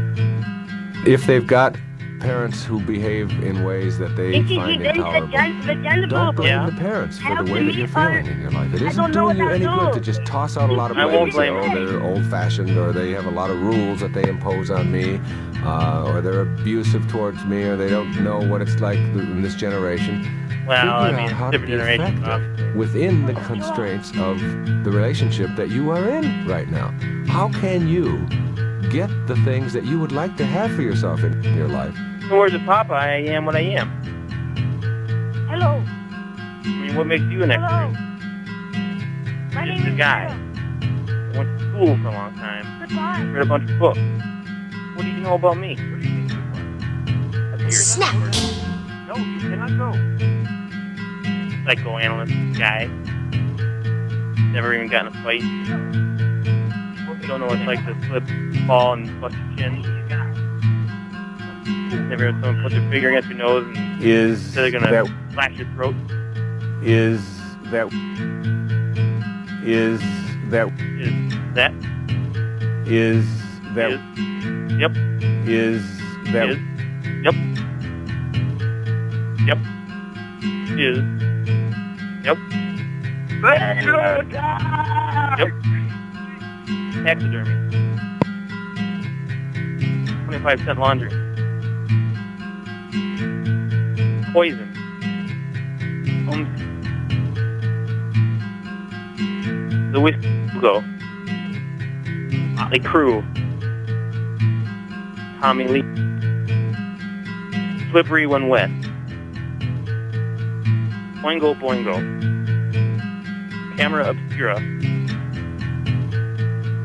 If they've got parents who behave in ways that they It's find the intolerable, vagina don't blame Yeah. the parents for the way that you're feeling in your life. It I isn't don't know doing you what I any good do. to just toss out a lot of I blame won't blame oh, them. they're old-fashioned, or they have a lot of rules that they impose on me, uh, or they're abusive towards me, or they don't know what it's like in this generation. Well, Figure I out mean, how to be effective within the constraints of the relationship that you are in right now. How can you get the things that you would like to have for yourself in your life? In the words Papa, I am what I am. Hello. I mean, what makes you an expert? My Just name a is guy. Went to school for a long time. Goodbye. Read a bunch of books. What do you know about me? Snap. No, you cannot go. Psychoanalyst guy. Never even gotten a fight. You don't know what it's like to slip, fall, and bust your chin. Never had someone put their finger against your nose and Is they're gonna that slash your throat. is that is that Is that is that is yep. Is that is yep. Yep. Is yep. Yep. Taxidermy. Twenty five cent laundry poison. Home the whiskey go. Ah, Mötley Crüe. Tommy Lee. Slippery When Wet. Boingo Boingo. Camera Obscura.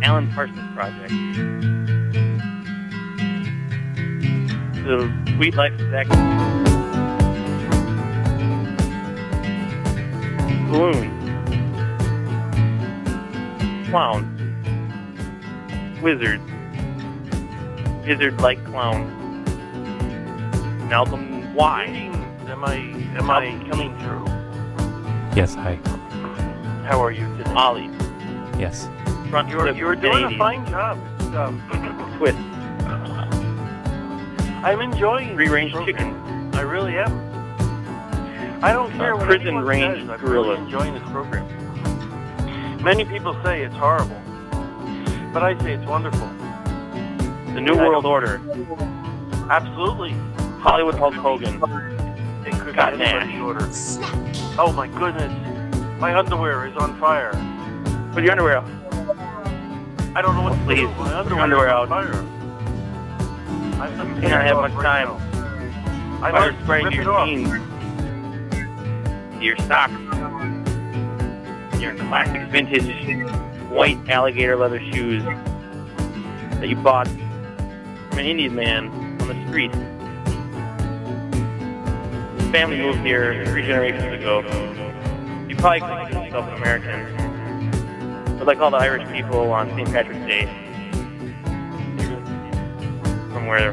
Alan Parsons Project. The Suite Life of Zack Balloon Clown Wizard Wizard like clown Malcolm Y Am I am I coming through? Yes, hi. How are you today? Ollie Yes. Front You're you're doing a fine job. Um, Twist I'm enjoying Free this range program. chicken I really am. I don't care Uh, what prison range says. I'm really enjoying this program. Many people say it's horrible, but I say it's wonderful. The New I World Order Absolutely. Hollywood Hulk Hogan It could Scott be order. Oh my goodness. My underwear is on fire. Put your underwear out I don't know what to Please, do. My underwear, underwear is out. fire. I'm I'm You don't have much time. I Fire must spraying rip to it your off. jeans to your socks your classic vintage white alligator leather shoes that you bought from an Indian man on the street. Family moved here three generations ago. You probably consider yourself an American. But like all the Irish people on St. Patrick's Day, from where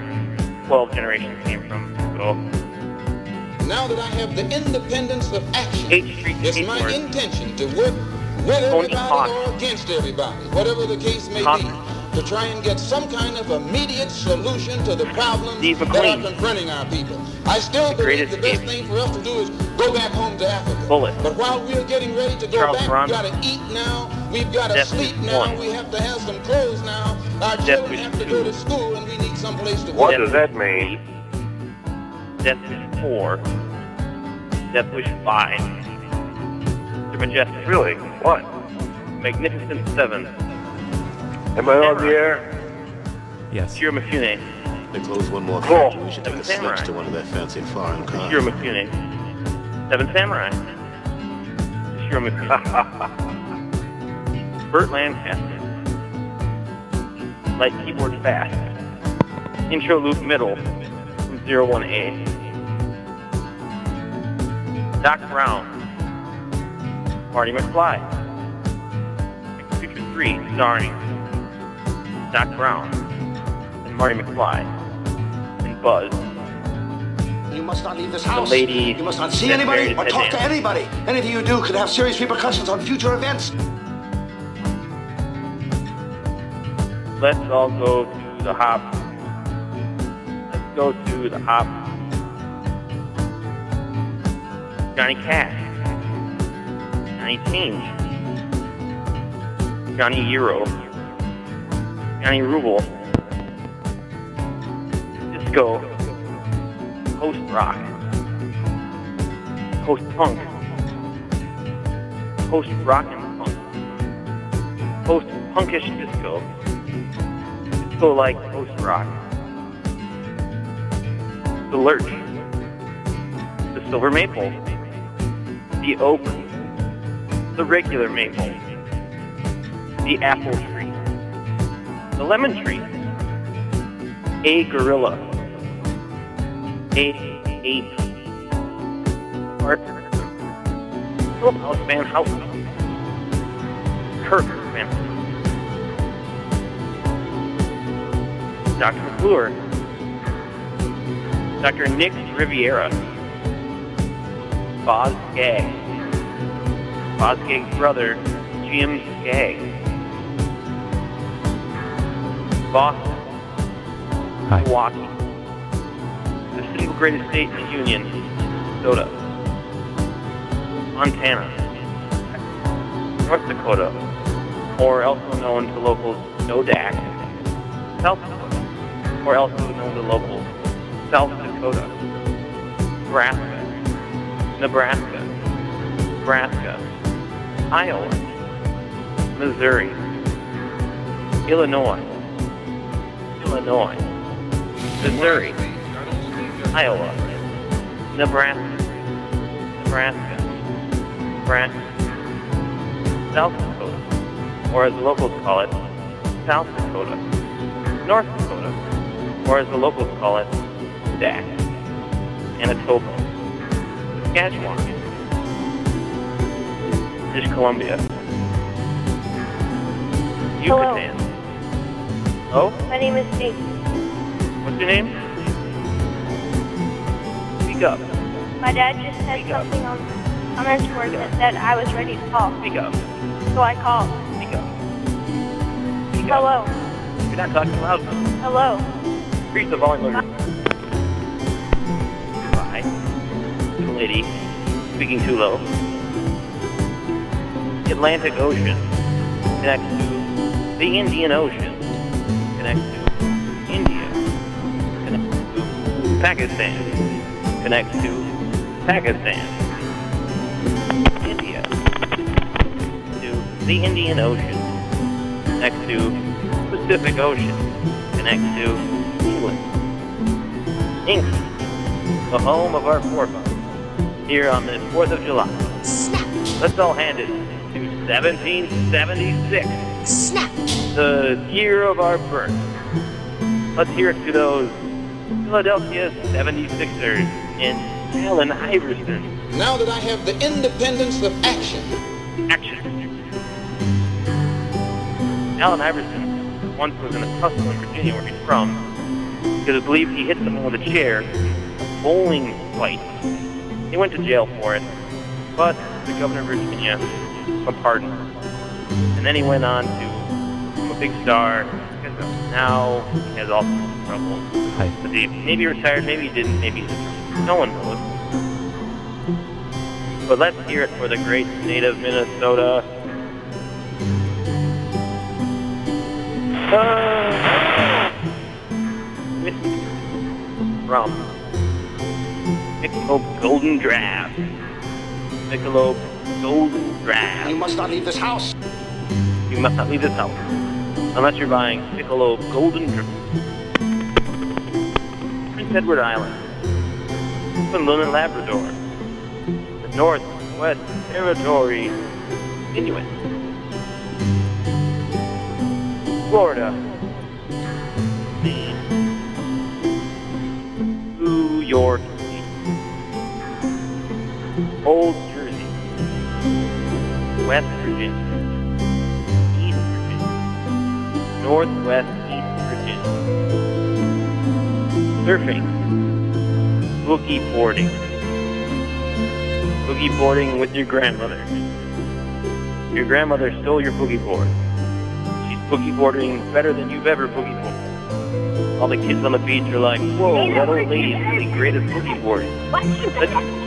12 generations came from. So, Now that I have the independence of action, it's my intention to work with everybody or against everybody, whatever the case may be, to try and get some kind of immediate solution to the problems that McQueen. are confronting our people. I still The believe the best thing for us to do is go back home to Africa. Bullet. But while we're getting ready to go Charles back, Bronson. we've got to eat now, we've got to Death sleep now, one. we have to have some clothes now, our Death children have to two. go to school, and we need some place to What does that mean? Death Wish 4, Death Wish 5, The Majestic. Really? What? Magnificent 7, Am I on the air? Yes. Shiro Mifune, They close one more Cool. factory. We should take Seven a Samurai. slips to one of their fancy foreign cars. Shiro Mifune, Seven Samurai, Shiro Mifune, Burt Lancaster, Light Keyboard Fast, Intro Loop Middle, from 01A. Doc Brown. Marty McFly. Future 3, starring Doc Brown and Marty McFly and Buzz. You must not leave this The house. lady You must not see anybody or talk to anybody. Anything you do could have serious repercussions on future events. Let's all go to the hop. Go to the hop. Johnny Cash. Johnny Change. Johnny Euro. Johnny Ruble. Disco. Post rock. Post punk. Post rock and punk. Post punkish disco. Disco like post rock. The Lurch. The Silver Maple. The Oak. The regular maple. The apple tree. The lemon tree. A gorilla. A ape. Art. Philip House Van Houten. Kirk Van Houten. Dr. McClure. Dr. Nick Riviera. Boz Skaggs. Boz Skaggs' brother, Jim Skaggs. Boston. Hi. Milwaukee. The single greatest state in the Union, Minnesota. Montana. North Dakota, or also known to locals Nodak. South Dakota, or also known to locals South Dakota. Nebraska. Nebraska. Nebraska. Iowa. Missouri. Illinois. Illinois. Missouri. Iowa. Nebraska. Nebraska. Nebraska. South Dakota, or as the locals call it, South Dakota. North Dakota, or as the locals call it, Dak. Manitoba. Saskatchewan. British Columbia. Yucatan. Oh, My name is Jake. what's your name? Speak up. My dad just said something on, on his work that said I was ready to call. Speak up. So I called. Speak up. Hello. You're not talking loud. Hello. Increase the volume lady speaking too low. Atlantic Ocean connects to the Indian Ocean, connects to India, connects to Pakistan, connects to Pakistan, India, to the Indian Ocean, connects to Pacific Ocean, connects to England, England, the home of our forefathers, here on this 4th of July. Let's all hand it to 1776. Snap. The year of our birth. Let's hear it to those Philadelphia 76ers and Allen Iverson. Now that I have the independence of action, Action. Allen Iverson once was in a tussle in Virginia where he's from because it's believed he hit someone with a chair a bowling fight. He went to jail for it, but the governor of Virginia a pardon. And then he went on to become a big star. Now he has all sorts of trouble. Hi. But he maybe retired, maybe he didn't, maybe no one knows. But let's hear it for the great state of Minnesota. Uh, rum, Michelob Golden Draft, Michelob Golden Draft. You must not leave this house. You must not leave this house unless you're buying Michelob Golden Draft. Prince Edward Island, Newfoundland and Labrador, the Northwest Territory, Inuit, Florida, Ooh, York, Old Jersey, West Virginia, East Virginia, Northwest East Virginia, surfing, boogie boarding, boogie boarding with your grandmother. Your grandmother stole your boogie board. She's boogie boarding better than you've ever boogie boarded. All the kids on the beach are like, whoa, that old lady's really great at boogie boarding. Let's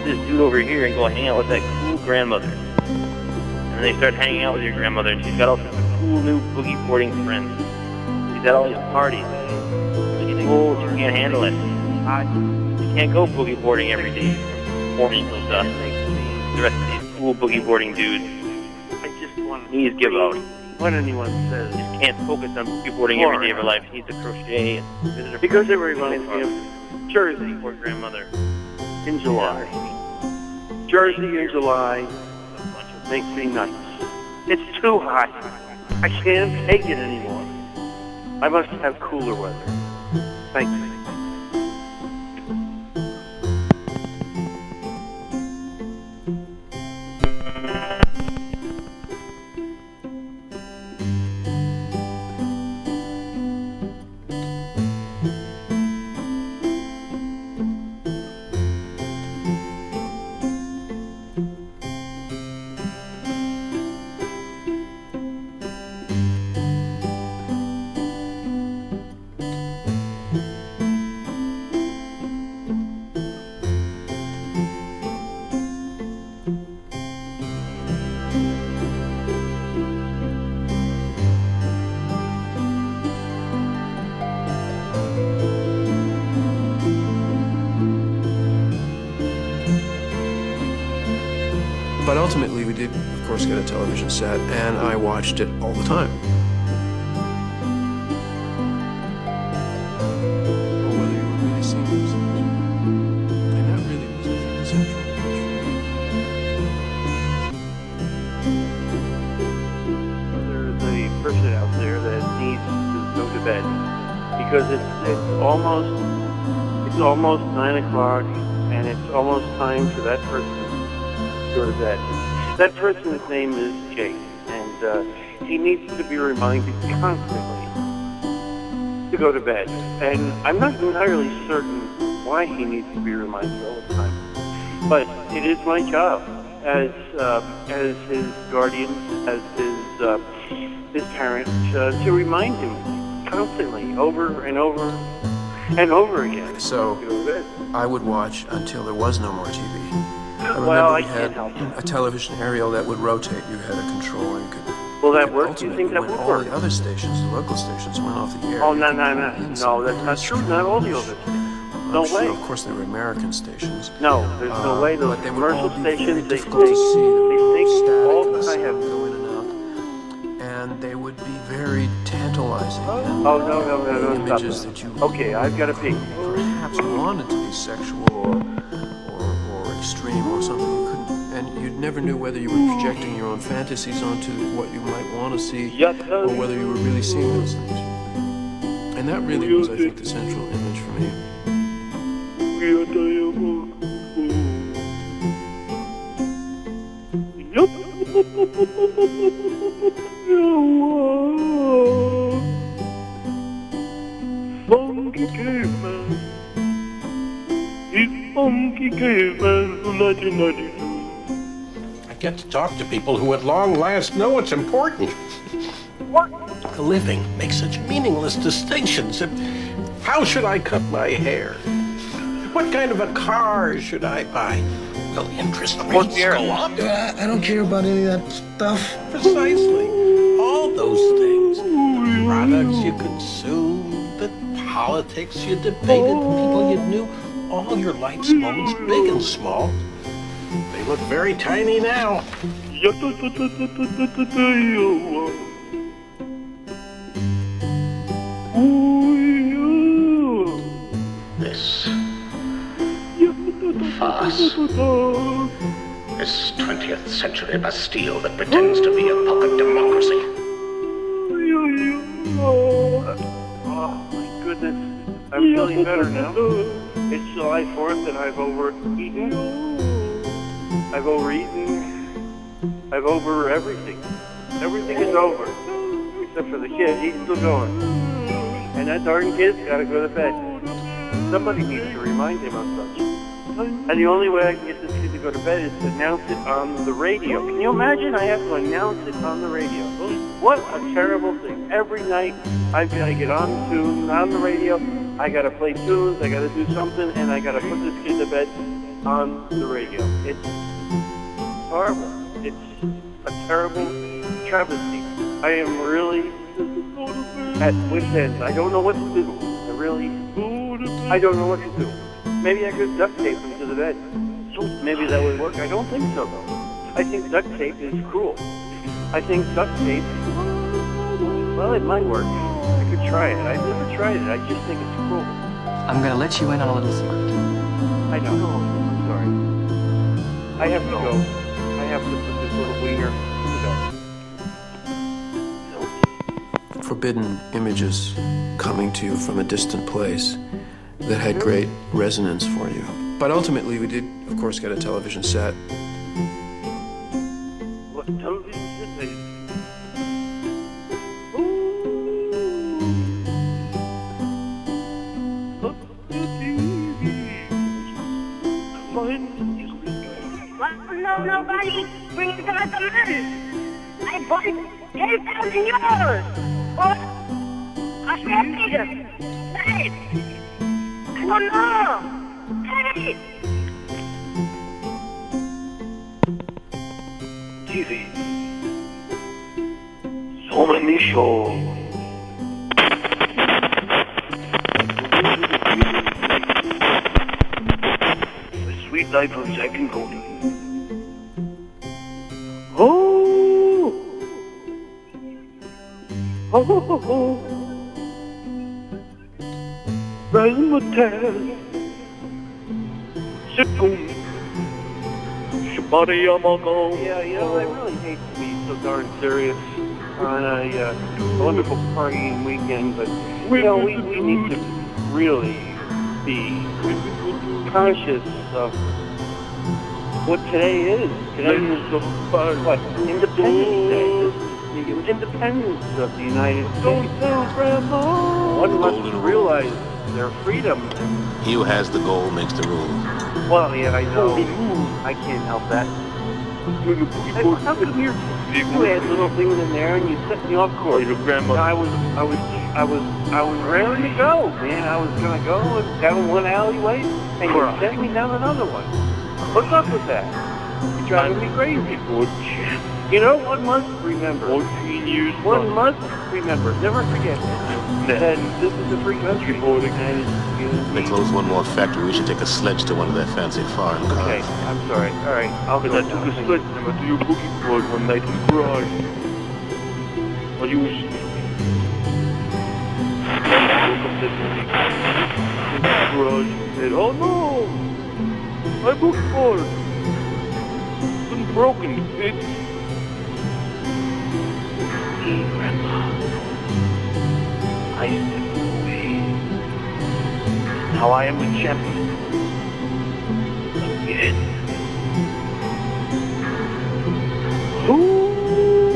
this dude over here and go hang out with that cool grandmother. And then they start hanging out with your grandmother, and she's got all sorts of cool new boogie boarding friends. She's at all these parties. And you think, oh, she can't handle it. She can't go boogie boarding every day. Morning till dusk. The rest of these cool boogie boarding dudes. I just want knees give out. When anyone says just can't focus on boogie boarding every day of her life, she needs to crochet and visit her Because they were reminds me Jersey poor grandmother. in July. Jersey in July makes me nuts. It's too hot. I can't take it anymore. I must have cooler weather. Thank you. Course, get a television set, and I watched it all the time. Because it's it's almost it's almost nine o'clock and it's almost time for that person to go to bed. That person's name is Jake, and uh, he needs to be reminded constantly to go to bed. And I'm not entirely certain why he needs to be reminded all the time, but it is my job as uh, as his guardian, as his uh, his parent, uh, to remind him constantly, over and over and over again. So I would watch until there was no more TV. Remember Well, we I had can't help a television aerial that would rotate. You had a control and could. Will that could work? Do you think that would all work? the other stations, the local stations, went off the air. Oh no no no no! That's not true. Not all the others. No sure, way. Of course, there were American stations. No, there's no Uh, way. Those but they all commercial stations, they to see. they think all the I have. go in and they would be very tantalizing. Oh no no no no! Images that. you Okay, I've got to pee. perhaps wanted to be sexual or extreme or something you couldn't, and you never knew whether you were projecting your own fantasies onto what you might want to see, or whether you were really seeing those things. And that really was, I think, the central image for me. Funky caveman. He's funky caveman from 1992. I get to talk to people who at long last know what's important. What? The living makes such meaningless distinctions. And How should I cut my hair? What kind of a car should I buy? Will interest rates go up? Uh, I don't care about any of that stuff. Precisely. All those things. The products you consume, the politics you debated, the people you knew, all your life's moments, big and small. They look very tiny now. This farce. This 20th century Bastille that pretends to be a puppet democracy. Oh my goodness. I'm feeling better now. It's July 4th and I've overeaten. I've overeaten. I've over everything. Everything is over. Except for the kid. He's still going. And that darn kid's got to go to bed. Somebody needs to remind him of such. And the only way I can get this kid to go to bed is to announce it on the radio. Can you imagine? I have to announce it on the radio. What a terrible thing. Every night I've got to get on tune on the radio. I got to play tunes. I got to do something, and I got to put this kid to bed on the radio. It's horrible. It's a terrible travesty. I am really at wit's end. I don't know what to do. I really, I don't know what to do. Maybe I could duct tape him to the bed. Maybe that would work. I don't think so, though. I think duct tape is cruel. I think duct tape, well, it might work. I could try it. I've never tried it. I just think it's cruel. I'm gonna let you in on a little secret. I know. I'm sorry. I have to go. I have to put this little wiener to bed. forbidden images coming to you from a distant place that had great resonance for you. But ultimately, we did, of course, get a television set. 10,000 euros. What? I can't beat him. Hey! I. Hey! TV. So many shows. Razzmatazz. Sitcom. Shabari Yamago. Yeah, you know, I really hate to be so darn serious on a uh, wonderful partying weekend, but, you know, we, we need to really be conscious of what today is. Today is the what, Independence Day. The independence of the United States. One must realize their freedom. He who has the goal makes the rules. Well, yeah, I know. I can't help that. Hey, how come you're, you had little things in there and you set me off course? Your grandma. I was, I was, I was, I was raring to go, man. I was gonna go down one alleyway, and you sent me down another one. What's up with that? You're driving me crazy. You know, one must remember. 14 years. One must remember. Never forget that this is a free country. And They close one more factory. We should take a sledge to one of their fancy foreign cars. Okay, I'm sorry. All right, I'll go. I took a sledge sledgehammer to your boogie board one night in the garage. While you was... woke up that the garage and said, Oh no! My boogie board! It's been broken. It's... Grandma. I step away. Now I am a champion. Again. Ooh.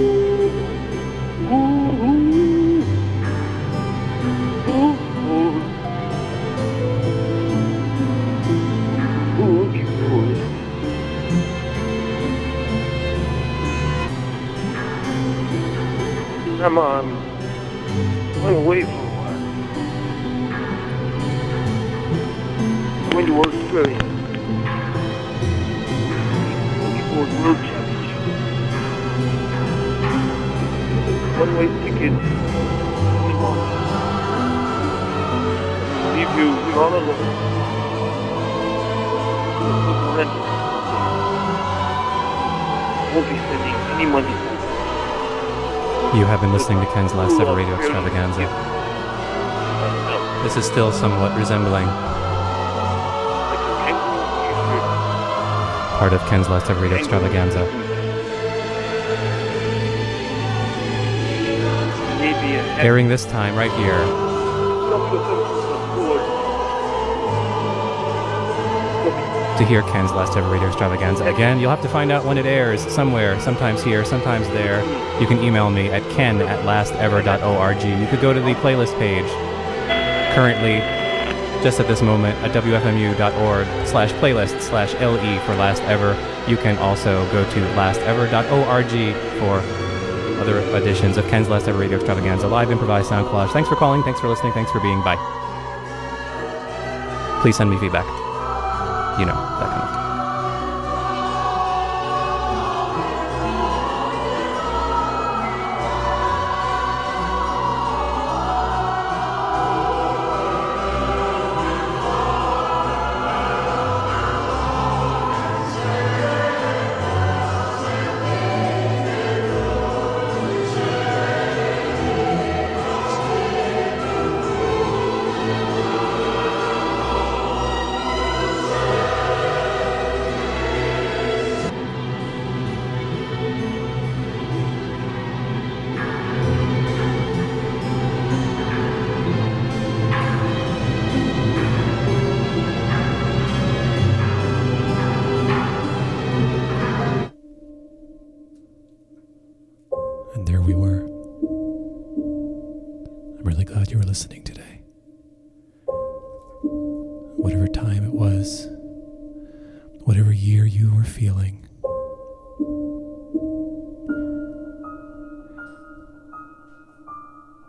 Come on. Went away for while. Went to Australia. Before the World Championship. One way ticket. Leave you all alone. Won't be sending any money. You have been listening to Ken's last ever radio extravaganza. This is still somewhat resembling part of Ken's last ever radio extravaganza. Airing this time right here to hear Ken's last ever radio extravaganza again. You'll have to find out when it airs somewhere, sometimes here, sometimes there. You can email me at ken at lastever.org. You could go to the playlist page currently, just at this moment, at wfmu.org slash playlist slash LE for last ever. You can also go to lastever.org for other editions of Ken's Last Ever Radio Extravaganza, live improvised sound collage. Thanks for calling, thanks for listening, thanks for being. Bye. Please send me feedback.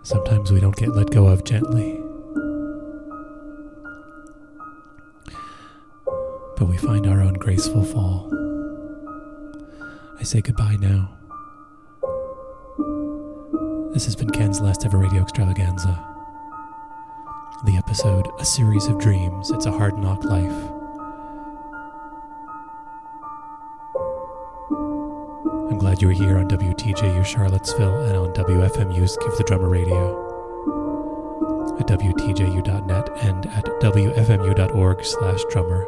Sometimes we don't get let go of gently. But we find our own graceful fall. I say goodbye now. This has been Ken's last ever radio extravaganza. The episode, A Series of Dreams, It's a Hard Knock Life. I'm glad you are here on WTJU Charlottesville and on WFMU's Give the Drummer Radio. At WTJU.net and at WFMU.org slash drummer.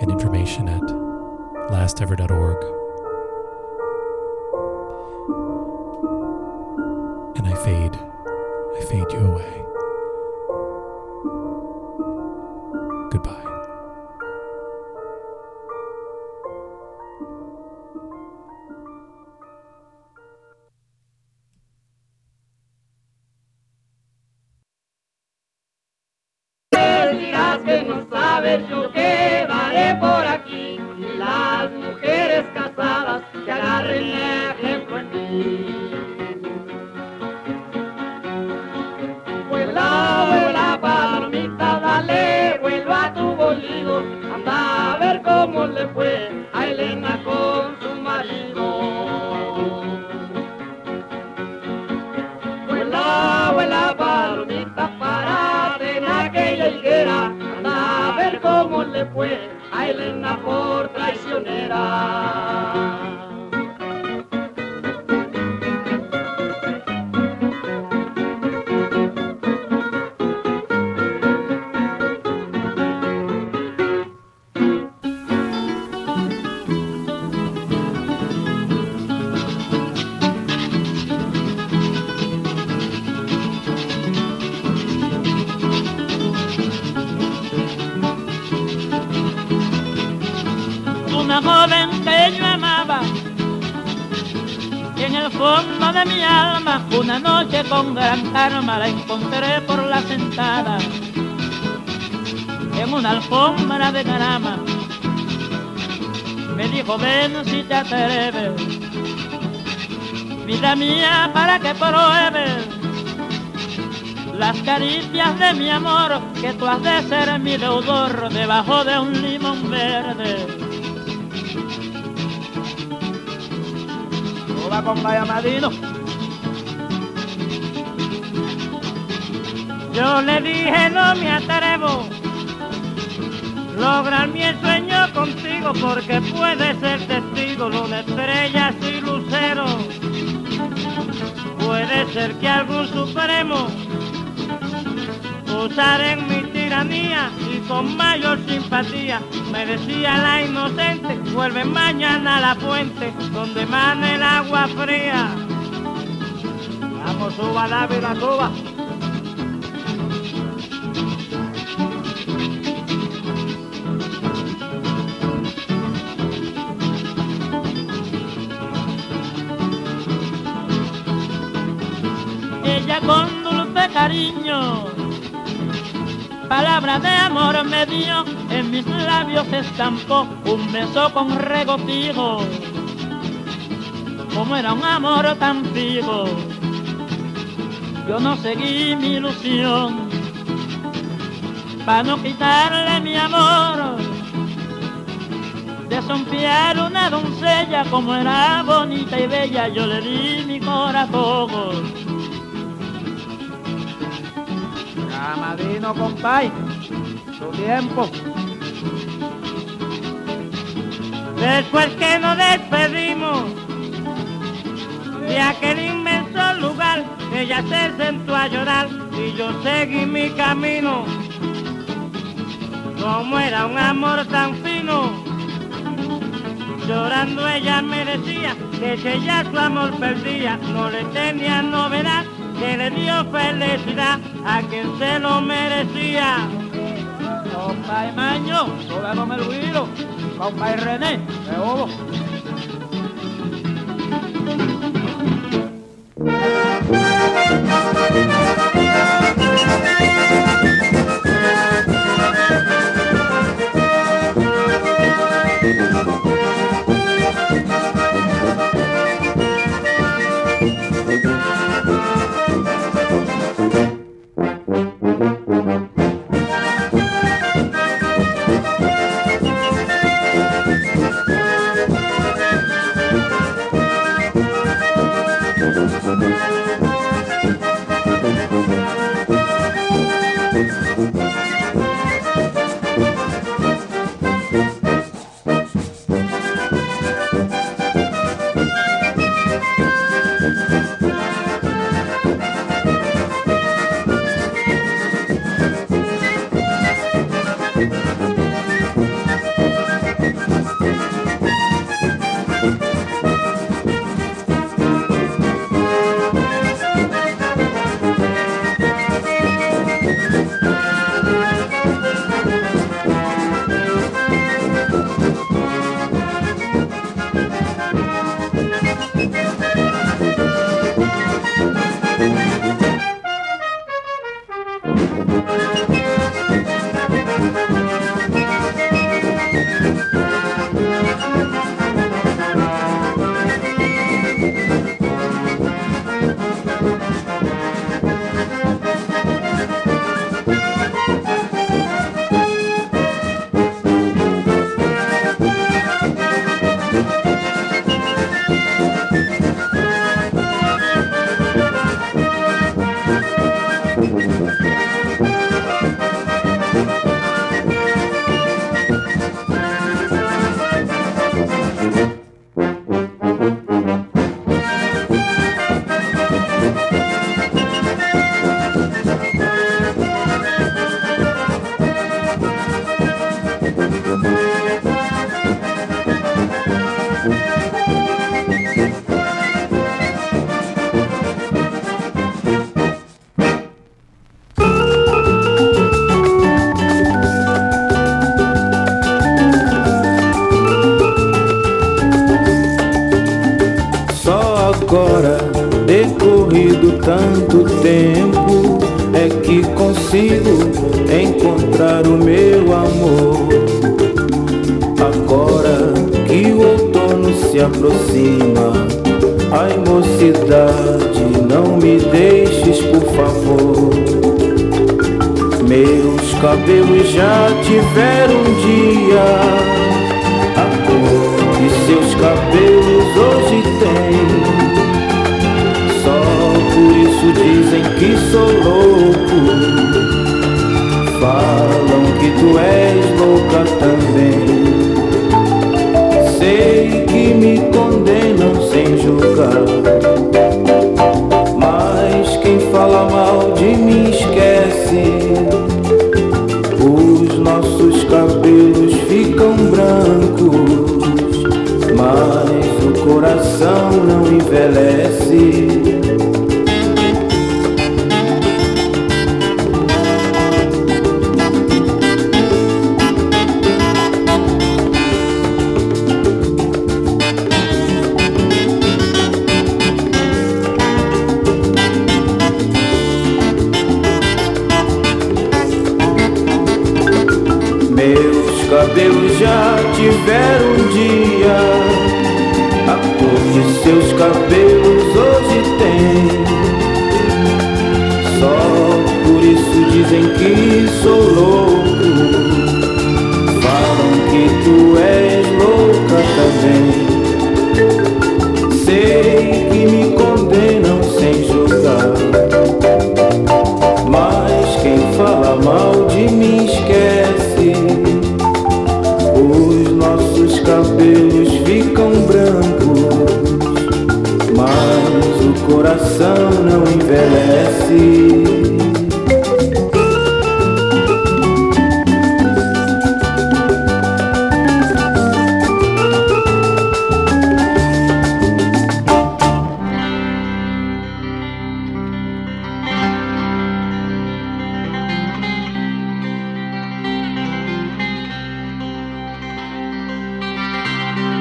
And information at lastever.org. and I fade. I fade you away. Fue a Elena con su marido. Vuela, vuela, palomita, parate en aquella higuera. Anda a ver cómo le fue a Elena por traicionera. Con gran calma la encontré por la sentada. En una alfombra de grama. Me dijo, ven si te atreves. Vida mía, para que pruebes las caricias de mi amor, que tú has de ser mi deudor debajo de un limón verde. Hola. Yo le dije no me atrevo lograr mi sueño contigo porque puede ser testigo de estrellas y luceros. Puede ser que algún supremo usar en mi tiranía y con mayor simpatía me decía la inocente vuelve mañana a la fuente donde emana el agua fría vamos suba Dávila suba Palabra de amor me dio, en mis labios estampó un beso con regocijo. Como era un amor tan vivo, yo no seguí mi ilusión para no quitarle mi amor. De sonfiar una doncella como era bonita y bella, yo le di mi corazón. Camadino, compay, su tiempo. Después que nos despedimos de aquel inmenso lugar, ella se sentó a llorar y yo seguí mi camino. Como era un amor tan fino, llorando ella me decía que si ella su amor perdía, no le tenía novedad, que le dio felicidad a quien se lo merecía. Compay Maño, Solano Melvilo, compay René, de Olo. Cabelos já tiveram um dia a cor que seus cabelos hoje têm. Só por isso dizem que sou louco. Falam que tu és louca também. Sei que me condenam sem julgar. Brancos, mas o coração não envelhece.